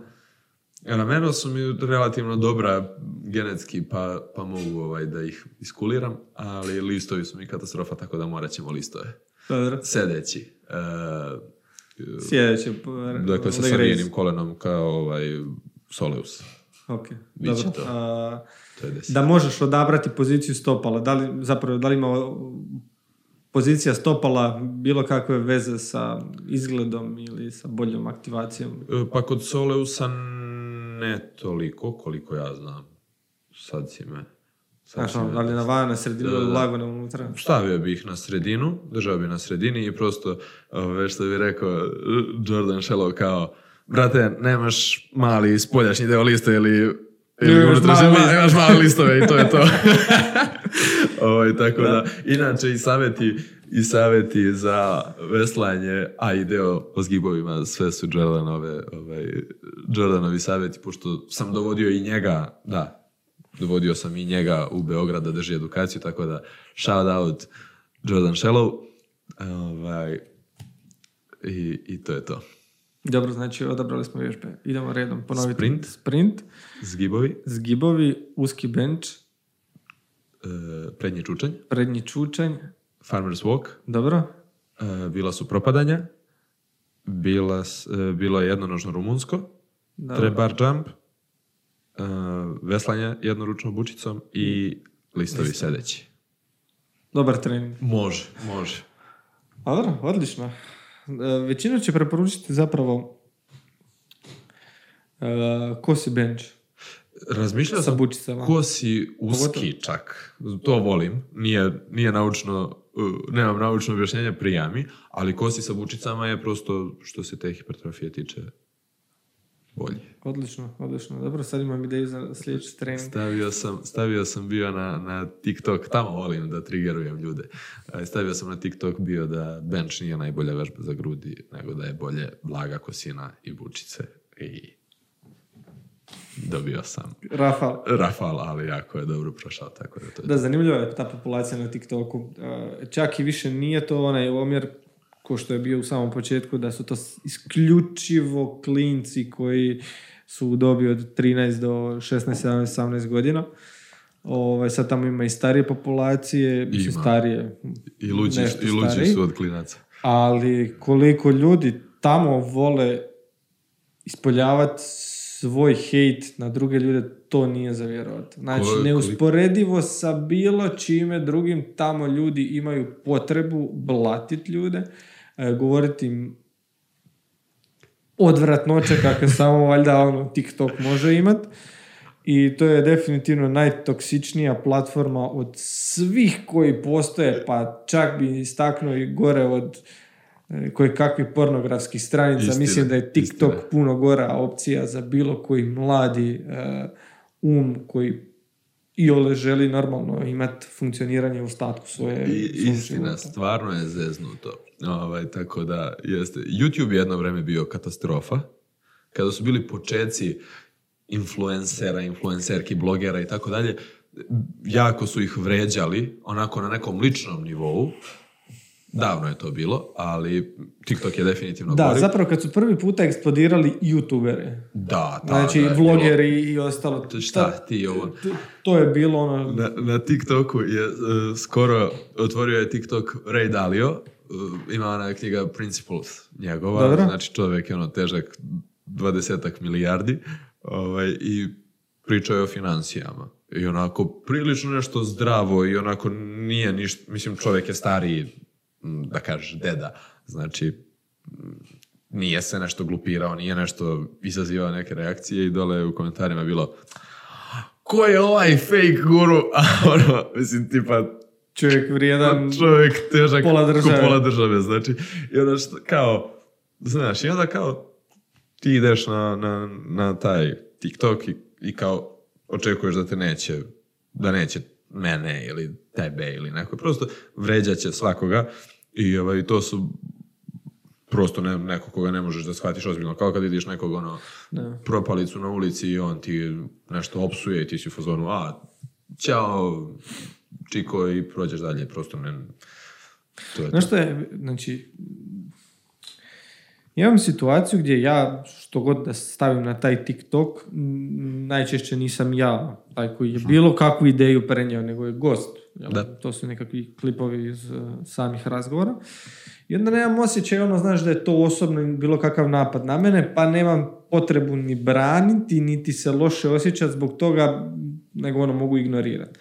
Ramena su mi relativno dobra genetski, pa, pa mogu ovaj, da ih iskuliram, ali listovi su mi katastrofa, tako da morat ćemo listove. Dobro. Sedeći. E, Sljedeće. dakle, sa raise. savijenim kolenom kao ovaj, Soleus. Ok, Bit će dobro. to. A, To je da možeš odabrati poziciju stopala, da li, zapravo, da li ima pozicija stopala bilo kakve veze sa izgledom ili sa boljom aktivacijom? E, Pa kod Soleusa ne toliko, koliko ja znam. Sad si me... sad Znaš, si ono, me- da li na van, na sredinu, Da, da, da. lagano unutra? Stavio bih ih na sredinu, držao bi na sredini i prosto, ove, što bi rekao Jordan Shellow kao, brate, nemaš mali spoljašnji deo lista ili ili Imaš unutrašnji- mali ma- list. imaš mali listove i to je to. ovaj, tako da. inače i savjeti, i savjeti za veslanje, a i deo o zgibovima, sve su Jordanove, ovaj, Jordanovi savjeti, pošto sam dovodio i njega, da, dovodio sam i njega u Beograd da drži edukaciju, tako da shout out Jordan Shellow. Ovaj, i, I to je to. Dobro, znači odabrali smo vježbe. Idemo redom ponoviti. Sprint. Sprint, Zgibovi, zgibovi, uski bench, e, prednji čučanj, prednji čučanj. Farmer's walk, Dobro? e, bila su propadanja, bila, e, bilo je jednonožno rumunsko, Dobro. trebar jump, e, veslanje jednoručnom bučicom i listovi sedeći. Dobar trening. Može, može. Dobro, odlično. Većina će preporučiti zapravo e, kosi bench Razmišljao sa sam bučicama. kosi uski čak. To volim. Nije, nije naučno, uh, nemam naučno objašnjenje prijami, ali kosi sa bučicama je prosto što se te hipertrofije tiče bolje. Odlično, odlično. Dobro, sad imam ideju za sljedeći trening. Stavio sam, stavio sam bio na, na TikTok, tamo volim da triggerujem ljude. E, Stavio sam na TikTok bio da bench nije najbolja vežba za grudi, nego da je bolje blaga kosina i bučice. I dobio sam Rafal. rafal, ali jako je dobro prošao, tako da to je Da, zanimljiva je ta populacija na TikToku. E, Čak i više nije to onaj omjer ko što je bio u samom početku, da su to isključivo klinci koji su dobi od 13 do 16, 17, 18 godina. Ovaj, sad tamo ima i starije populacije, mislim Ima. starije, I luđi, i luđi su od klinaca. ali koliko ljudi tamo vole ispoljavati svoj hejt na druge ljude, to nije za vjerovat. Znači, Koliko- neusporedivo sa bilo čime drugim, tamo ljudi imaju potrebu blatit ljude, e, govoriti im odvratnoće kakve samo valjda ono TikTok može imat. I to je definitivno najtoksičnija platforma od svih koji postoje, pa čak bi istaknuo i gore od koje kakvih pornografskih stranica. Istina, Mislim da je TikTok istina. puno gora opcija za bilo koji mladi e, um koji i ole želi normalno imati funkcioniranje u statku svoje I, istina, života. stvarno je zeznuto. Ovaj, tako da, jeste. YouTube je jedno vreme bio katastrofa. Kada su bili počeci influencera, influencerki, blogera i tako dalje, jako su ih vređali, onako na nekom ličnom nivou. Davno je to bilo, ali TikTok je definitivno Da, gori. zapravo kad su prvi puta eksplodirali youtubere, Da, da, znači da vlogeri i ostalo. bilo- Šta ti ovo? To, to je bilo ono... Na, na TikToku je e, skoro otvorio je TikTok Ray Dalio, e, ima ona knjiga Principles njegova, Dobro. znači čovjek je ono težak dvadesetak milijardi ovaj, i pričao je o financijama. I onako prilično nešto zdravo i onako nije ništa, mislim čovjek je stariji, da kažeš deda, znači nije se nešto glupirao, nije nešto izazivao neke reakcije i dole u komentarima je bilo ko je ovaj fake guru? A ono, mislim, tipa, Čovjek vrijedan... čovjek težak pola države. pola države, znači. I onda što, kao, znaš, i onda kao, ti ideš na, na, na taj TikTok i, i kao očekuješ da te neće, da neće mene ili tebe ili neko. Prosto vređaće svakoga i ovaj, to su prosto ne, neko koga ne možeš da shvatiš ozbiljno. Kao kad vidiš nekog ono, Da. propalicu na ulici i on ti nešto opsuje i ti si u fazonu, a, ćao, čiko i prođeš dalje, prosto ne... To je Znaš što je, znači, imam situaciju gdje ja, što god da stavim na taj TikTok, najčešće nisam ja taj koji je bilo kakvu ideju prenio, nego je gost. Jel? Da. To su nekakvi klipovi iz uh, samih razgovora. I onda nemam osjećaj, ono, znaš da je to osobno bilo kakav napad na mene, pa nemam potrebu ni braniti, niti se loše osjećati zbog toga, nego ono mogu ignorirati.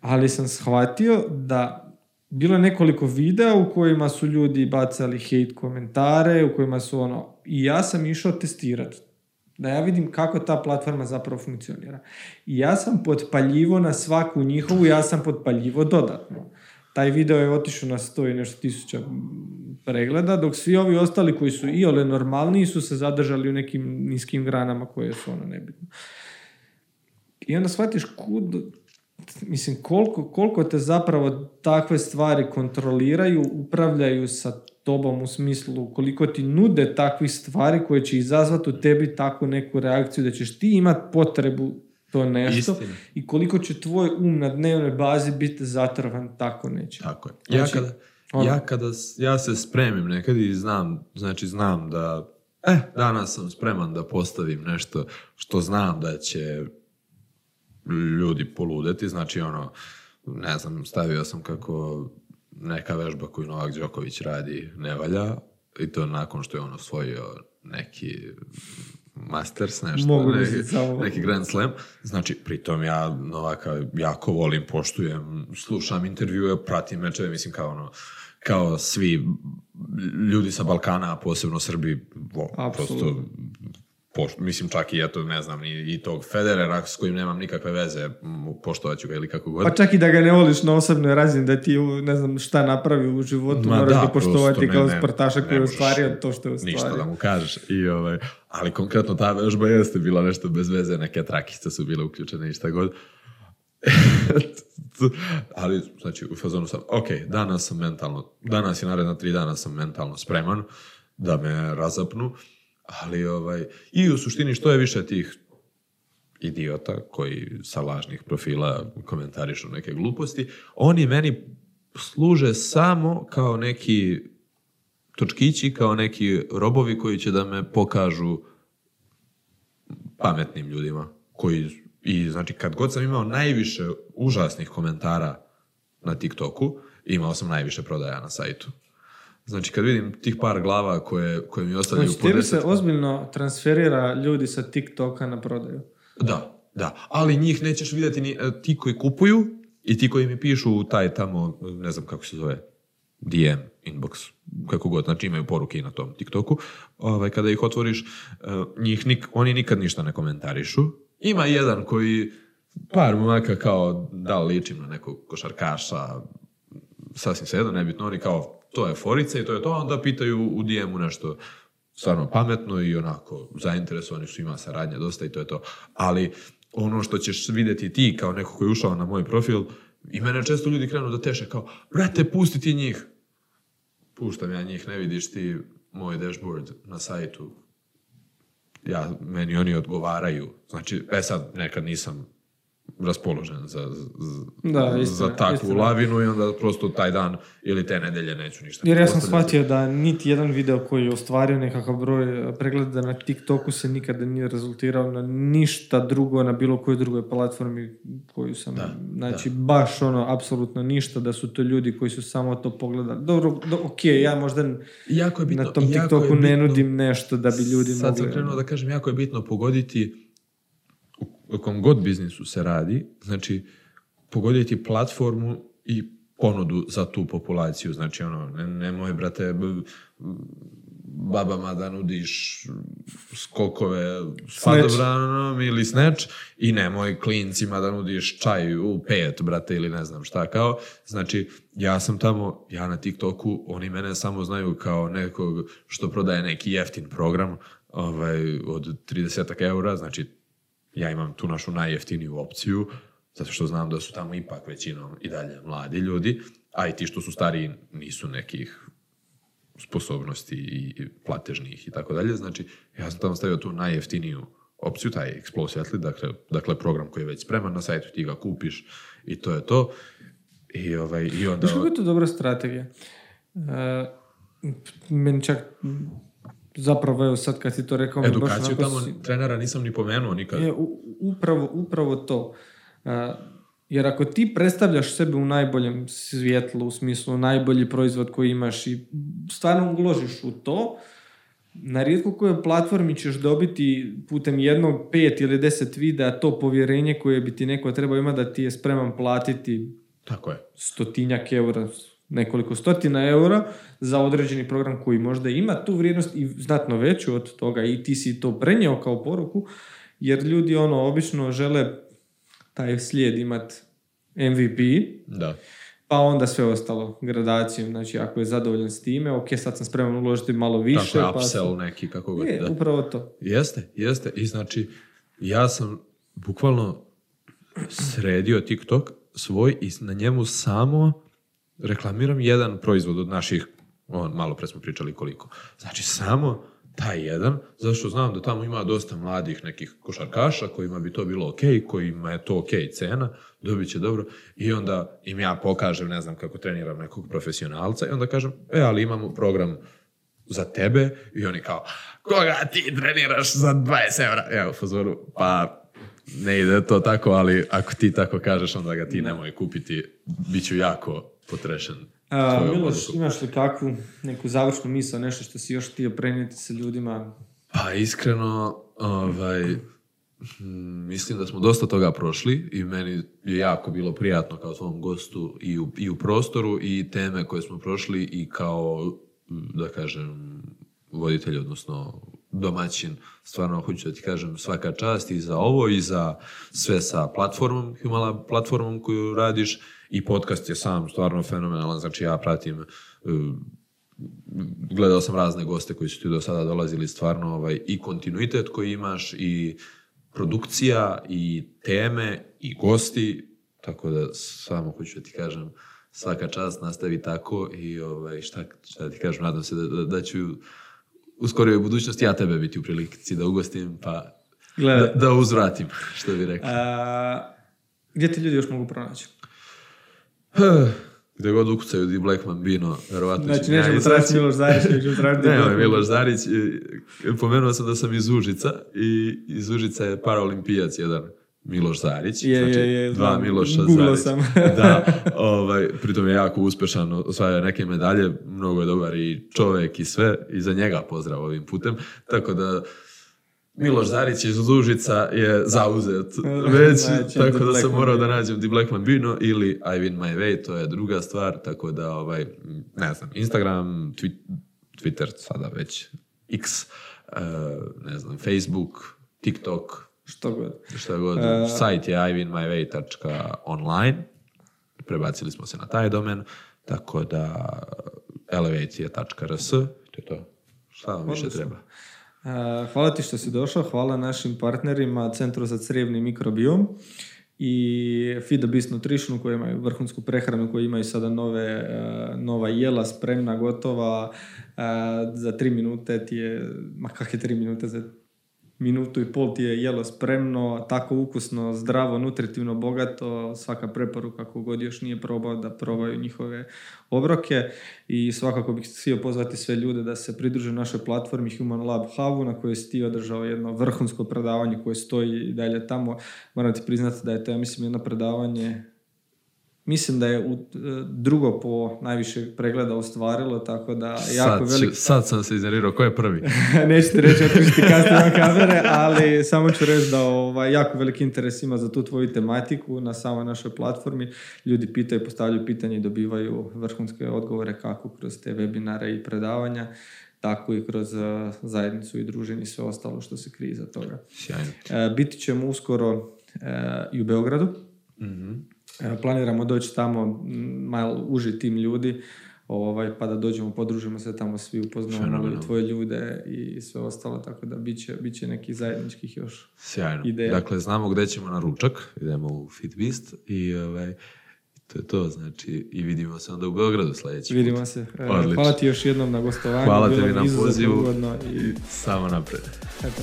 Ali sam shvatio da bilo je nekoliko videa u kojima su ljudi bacali hate komentare, u kojima su ono, i ja sam išao testirati. Da ja vidim kako ta platforma zapravo funkcionira. I ja sam potpaljivo na svaku njihovu, ja sam potpaljivo dodatno. Taj video je otišao na 100 i nešto tisuća pregleda, dok svi ovi ostali koji su i ole normalniji su se zadržali u nekim niskim granama koje su ono nebitno. I onda shvatiš kud, mislim, koliko, koliko te zapravo takve stvari kontroliraju, upravljaju sa tobom u smislu koliko ti nude takvih stvari koje će izazvati u tebi takvu neku reakciju da ćeš ti imat potrebu to nešto Istina. i koliko će tvoj um na dnevnoj bazi biti zatrovan tako nečim. Tako je. Ja Znači- kada, Ono. Ja kada, ja se spremim nekad i znam, znači znam da, eh, danas sam spreman da postavim nešto što znam da će ljudi poludeti, znači ono, ne znam, stavio sam kako neka vežba koju Novak Đoković radi ne valja i to nakon što je on osvojio neki Masters, nešto, Mogu neki, misliti samo. neki Grand Slam. Znači, pritom ja Novaka jako volim, poštujem, slušam intervjue, pratim mečeve, mislim kao ono, kao svi ljudi sa Balkana, a posebno Srbi, vo, prosto Apsolutno. poš- mislim čak i eto, ne znam, i, i tog Federera s kojim nemam nikakve veze, m, poštovat ću ga ili kako god. Pa čak i da ga ne voliš na osobnoj razini, da ti ne znam šta napravi u životu, Ma moraš da, ga poštovati ne- kao ne- sportaša koji je ostvario to što je Ništa ostvario. da mu kažeš. I, ovaj, ali konkretno ta vežba jeste bila nešto bez veze, neke trakice su bile uključene i šta god. ali, znači, u fazonu sam, ok, danas sam mentalno, danas i naredna tri dana sam mentalno spreman da me razapnu, ali, ovaj, i u suštini što je više tih idiota koji sa lažnih profila komentarišu neke gluposti, oni meni služe samo kao neki točkići, kao neki robovi koji će da me pokažu pametnim ljudima. Koji, I znači, kad god sam imao najviše užasnih komentara na TikToku, imao sam najviše prodaja na sajtu. Znači, kad vidim tih par glava koje, koje mi ostavljaju Znači, tebi 10 se ozbiljno transferira ljudi sa TikToka na prodaju. Da, da. Ali njih nećeš vidjeti ni e, ti koji kupuju i ti koji mi pišu taj tamo, ne znam kako se zove, DM, inbox, kako god, znači imaju poruke i na tom TikToku. Ovaj, kada ih otvoriš, e, njih nik, oni nikad ništa ne komentarišu. Ima jedan koji, par momaka kao, da li ličim na nekog košarkaša, sasvim svejedno, nebitno, oni kao, to je forica i to je to, a onda pitaju u DM-u nešto stvarno pametno i onako zainteresovani su, ima saradnja dosta i to je to. Ali ono što ćeš vidjeti ti kao neko koji je ušao na moj profil, i mene često ljudi krenu da teše kao, brate, pusti ti njih. Puštam ja njih, ne vidiš ti moj dashboard na sajtu. Ja, meni oni odgovaraju. Znači, e sad, nekad nisam raspoložen za, Da, istina, za takvu istina. lavinu i onda prosto taj dan ili te nedelje neću ništa. Jer ja sam shvatio da niti jedan video koji je ostvario nekakav broj pregleda na TikToku se nikada nije rezultirao na ništa drugo na bilo kojoj drugoj platformi koju sam, znači baš ono, apsolutno ništa da su to ljudi koji su samo to pogledali. Dobro, do, ok, ja možda Jako je bitno, na tom jako je TikToku ne bitno- nudim nešto da bi ljudi Sad sam mogli... krenuo da kažem, jako je bitno pogoditi u kom god biznisu se radi, znači pogoditi platformu i ponudu za tu populaciju. Znači, ono, ne, nemoj, brate, babama da nudiš skokove s padobranom ili snatch i nemoj klincima da nudiš čaj u pet, brate, ili ne znam šta kao. Znači, ja sam tamo, ja na TikToku, oni mene samo znaju kao nekog što prodaje neki jeftin program ovaj, od 30 eura, znači ja imam tu našu najjeftiniju opciju, zato što znam da su tamo ipak većinom i dalje mladi ljudi, a i ti što su stariji nisu nekih sposobnosti i platežnih i tako dalje. Znači, ja sam tamo stavio tu najjeftiniju opciju, taj Explosive Athlete, dakle, dakle program koji je već spreman na sajtu, ti ga kupiš i to je to. I, ovaj, i onda... Znaš kako je to dobra strategija? E, meni čak zapravo evo sad kad si to rekao Edukaciju tamo si- trenera nisam ni pomenuo nikad. Je, upravo, upravo to. E, jer ako ti predstavljaš sebe u najboljem svjetlu, u smislu najbolji proizvod koji imaš i stvarno uložiš u to, na rijetko kojoj platformi ćeš dobiti putem jednog, pet ili deset videa to povjerenje koje bi ti neko trebao imati da ti je spreman platiti Tako je. stotinjak eura, nekoliko stotina eura za određeni program koji možda ima tu vrijednost i znatno veću od toga i ti si to prenio kao poruku, jer ljudi ono obično žele taj slijed imat MVP, Da. pa onda sve ostalo gradacijom, znači ako je zadovoljan s time, ok, sad sam spreman uložiti malo više. Tako je, pa upsell neki, kako god. je, da. upravo to. Jeste, jeste. I znači, ja sam bukvalno sredio TikTok svoj i na njemu samo reklamiram jedan proizvod od naših, on, malo pre smo pričali koliko. Znači, samo taj jedan, zašto znam da tamo ima dosta mladih nekih košarkaša kojima bi to bilo ok, kojima je to ok cena, dobit će dobro i onda im ja pokažem, ne znam kako treniram nekog profesionalca i onda kažem, e, ali imamo program za tebe i oni kao, koga ti treniraš za 20 evra? Evo, fazoru, pa ne ide to tako, ali ako ti tako kažeš, onda ga ti nemoj kupiti, bit ću jako potrešen. A, Miloš, odlukom. imaš li kakvu neku završnu misao, nešto što si još htio prenijeti sa ljudima? Pa iskreno, ovaj, mm, mislim da smo dosta toga prošli i meni je jako bilo prijatno kao svom gostu i u, i u prostoru i teme koje smo prošli i kao, mm, da kažem, voditelj, odnosno domaćin, stvarno hoću da ti kažem svaka čast i za ovo i za sve sa platformom, Humala platformom koju radiš i podcast je sam stvarno fenomenalan, znači ja pratim eh, gledao sam razne goste koji su ti do sada dolazili stvarno ovaj, i kontinuitet koji imaš i produkcija i teme i gosti tako da samo hoću da ti kažem svaka čast nastavi tako i ovaj, šta, šta da ti kažem nadam se da, da, da ću u skorijoj budućnosti ja tebe biti u prilici da ugostim pa da, Gledaj, da uzvratim što bi rekao a, gdje te ljudi još mogu pronaći? gde god ukucaju di Blackman Bino verovatno Znači, će mi ja nećemo izaći. tražiti Miloš Zarić, nego ćemo tražiti... Ne, ovaj Miloš Zarić, pomenuo sam da sam iz Užica i iz Užica je paraolimpijac jedan Miloš Zarić. Je, znači, je, je, dva. Miloša Zarić. sam. da, ovaj, pritom je jako uspešan, osvaja neke medalje, mnogo je dobar i čovek i sve, i za njega pozdrav ovim putem. Tako da, Miloš Zarić iz Užica je zauzet već, Znači, tako da sam morao da nađem The Blackman Bino ili I Win My Way, to je druga stvar, tako da, ovaj, ne znam, Instagram, Twi- Twitter, sada već X, eh, ne znam, Facebook, TikTok, Što god. šta god, E, sajt je iwinmyway.online, prebacili smo se na taj domen, tako da elevacije.rs, to je to. Šta vam više treba? A, Hvala ti što si došao, hvala našim partnerima Centru za crijevni mikrobiom i Feed the Beast Nutrition koji imaju vrhunsku prehranu, koji imaju sada nove, e, nova jela spremna, gotova, e, za tri minute ti je, ma kakve tri minute, za minutu i pol ti je jelo spremno, tako ukusno, zdravo, nutritivno, bogato, svaka preporuka kogod još nije probao da probaju njihove obroke i svakako bih htio pozvati sve ljude da se pridruže našoj platformi Human Lab Hubu na kojoj si ti održao jedno vrhunsko predavanje koje stoji i dalje tamo. Moram ti priznati da je to, ja mislim, jedno predavanje Mislim da je u, e, drugo po najviše pregleda ostvarilo, tako da jako Sad, velik sad sam se iznervirao, ko je prvi? Neću ti reći otkrišti kasnije na kamere, ali samo ću reći da ovaj, jako veliki interes ima za tu tvoju tematiku na samoj našoj platformi. Ljudi pitaju, postavljaju pitanje i dobivaju vrhunske odgovore kako kroz te webinare i predavanja, tako i kroz eh, zajednicu i druženje i sve ostalo što se krije iza toga. Sjajno. E, biti ćemo uskoro e, i u Beogradu. E, planiramo doći tamo malo uži tim ljudi, ovaj, pa da dođemo, podružimo se tamo svi, upoznamo tvoje ljude i sve ostalo, tako da bit će, bit će nekih zajedničkih još. Sjajno. Ideja. Dakle, znamo gde ćemo na ručak, idemo u Fitbeast i ovaj, to je to, znači, i vidimo se onda u Beogradu sledeći put. Vidimo se. E, Odlično. hvala ti još jednom na gostovanju. Hvala tebi na pozivu i i samo napred. eto.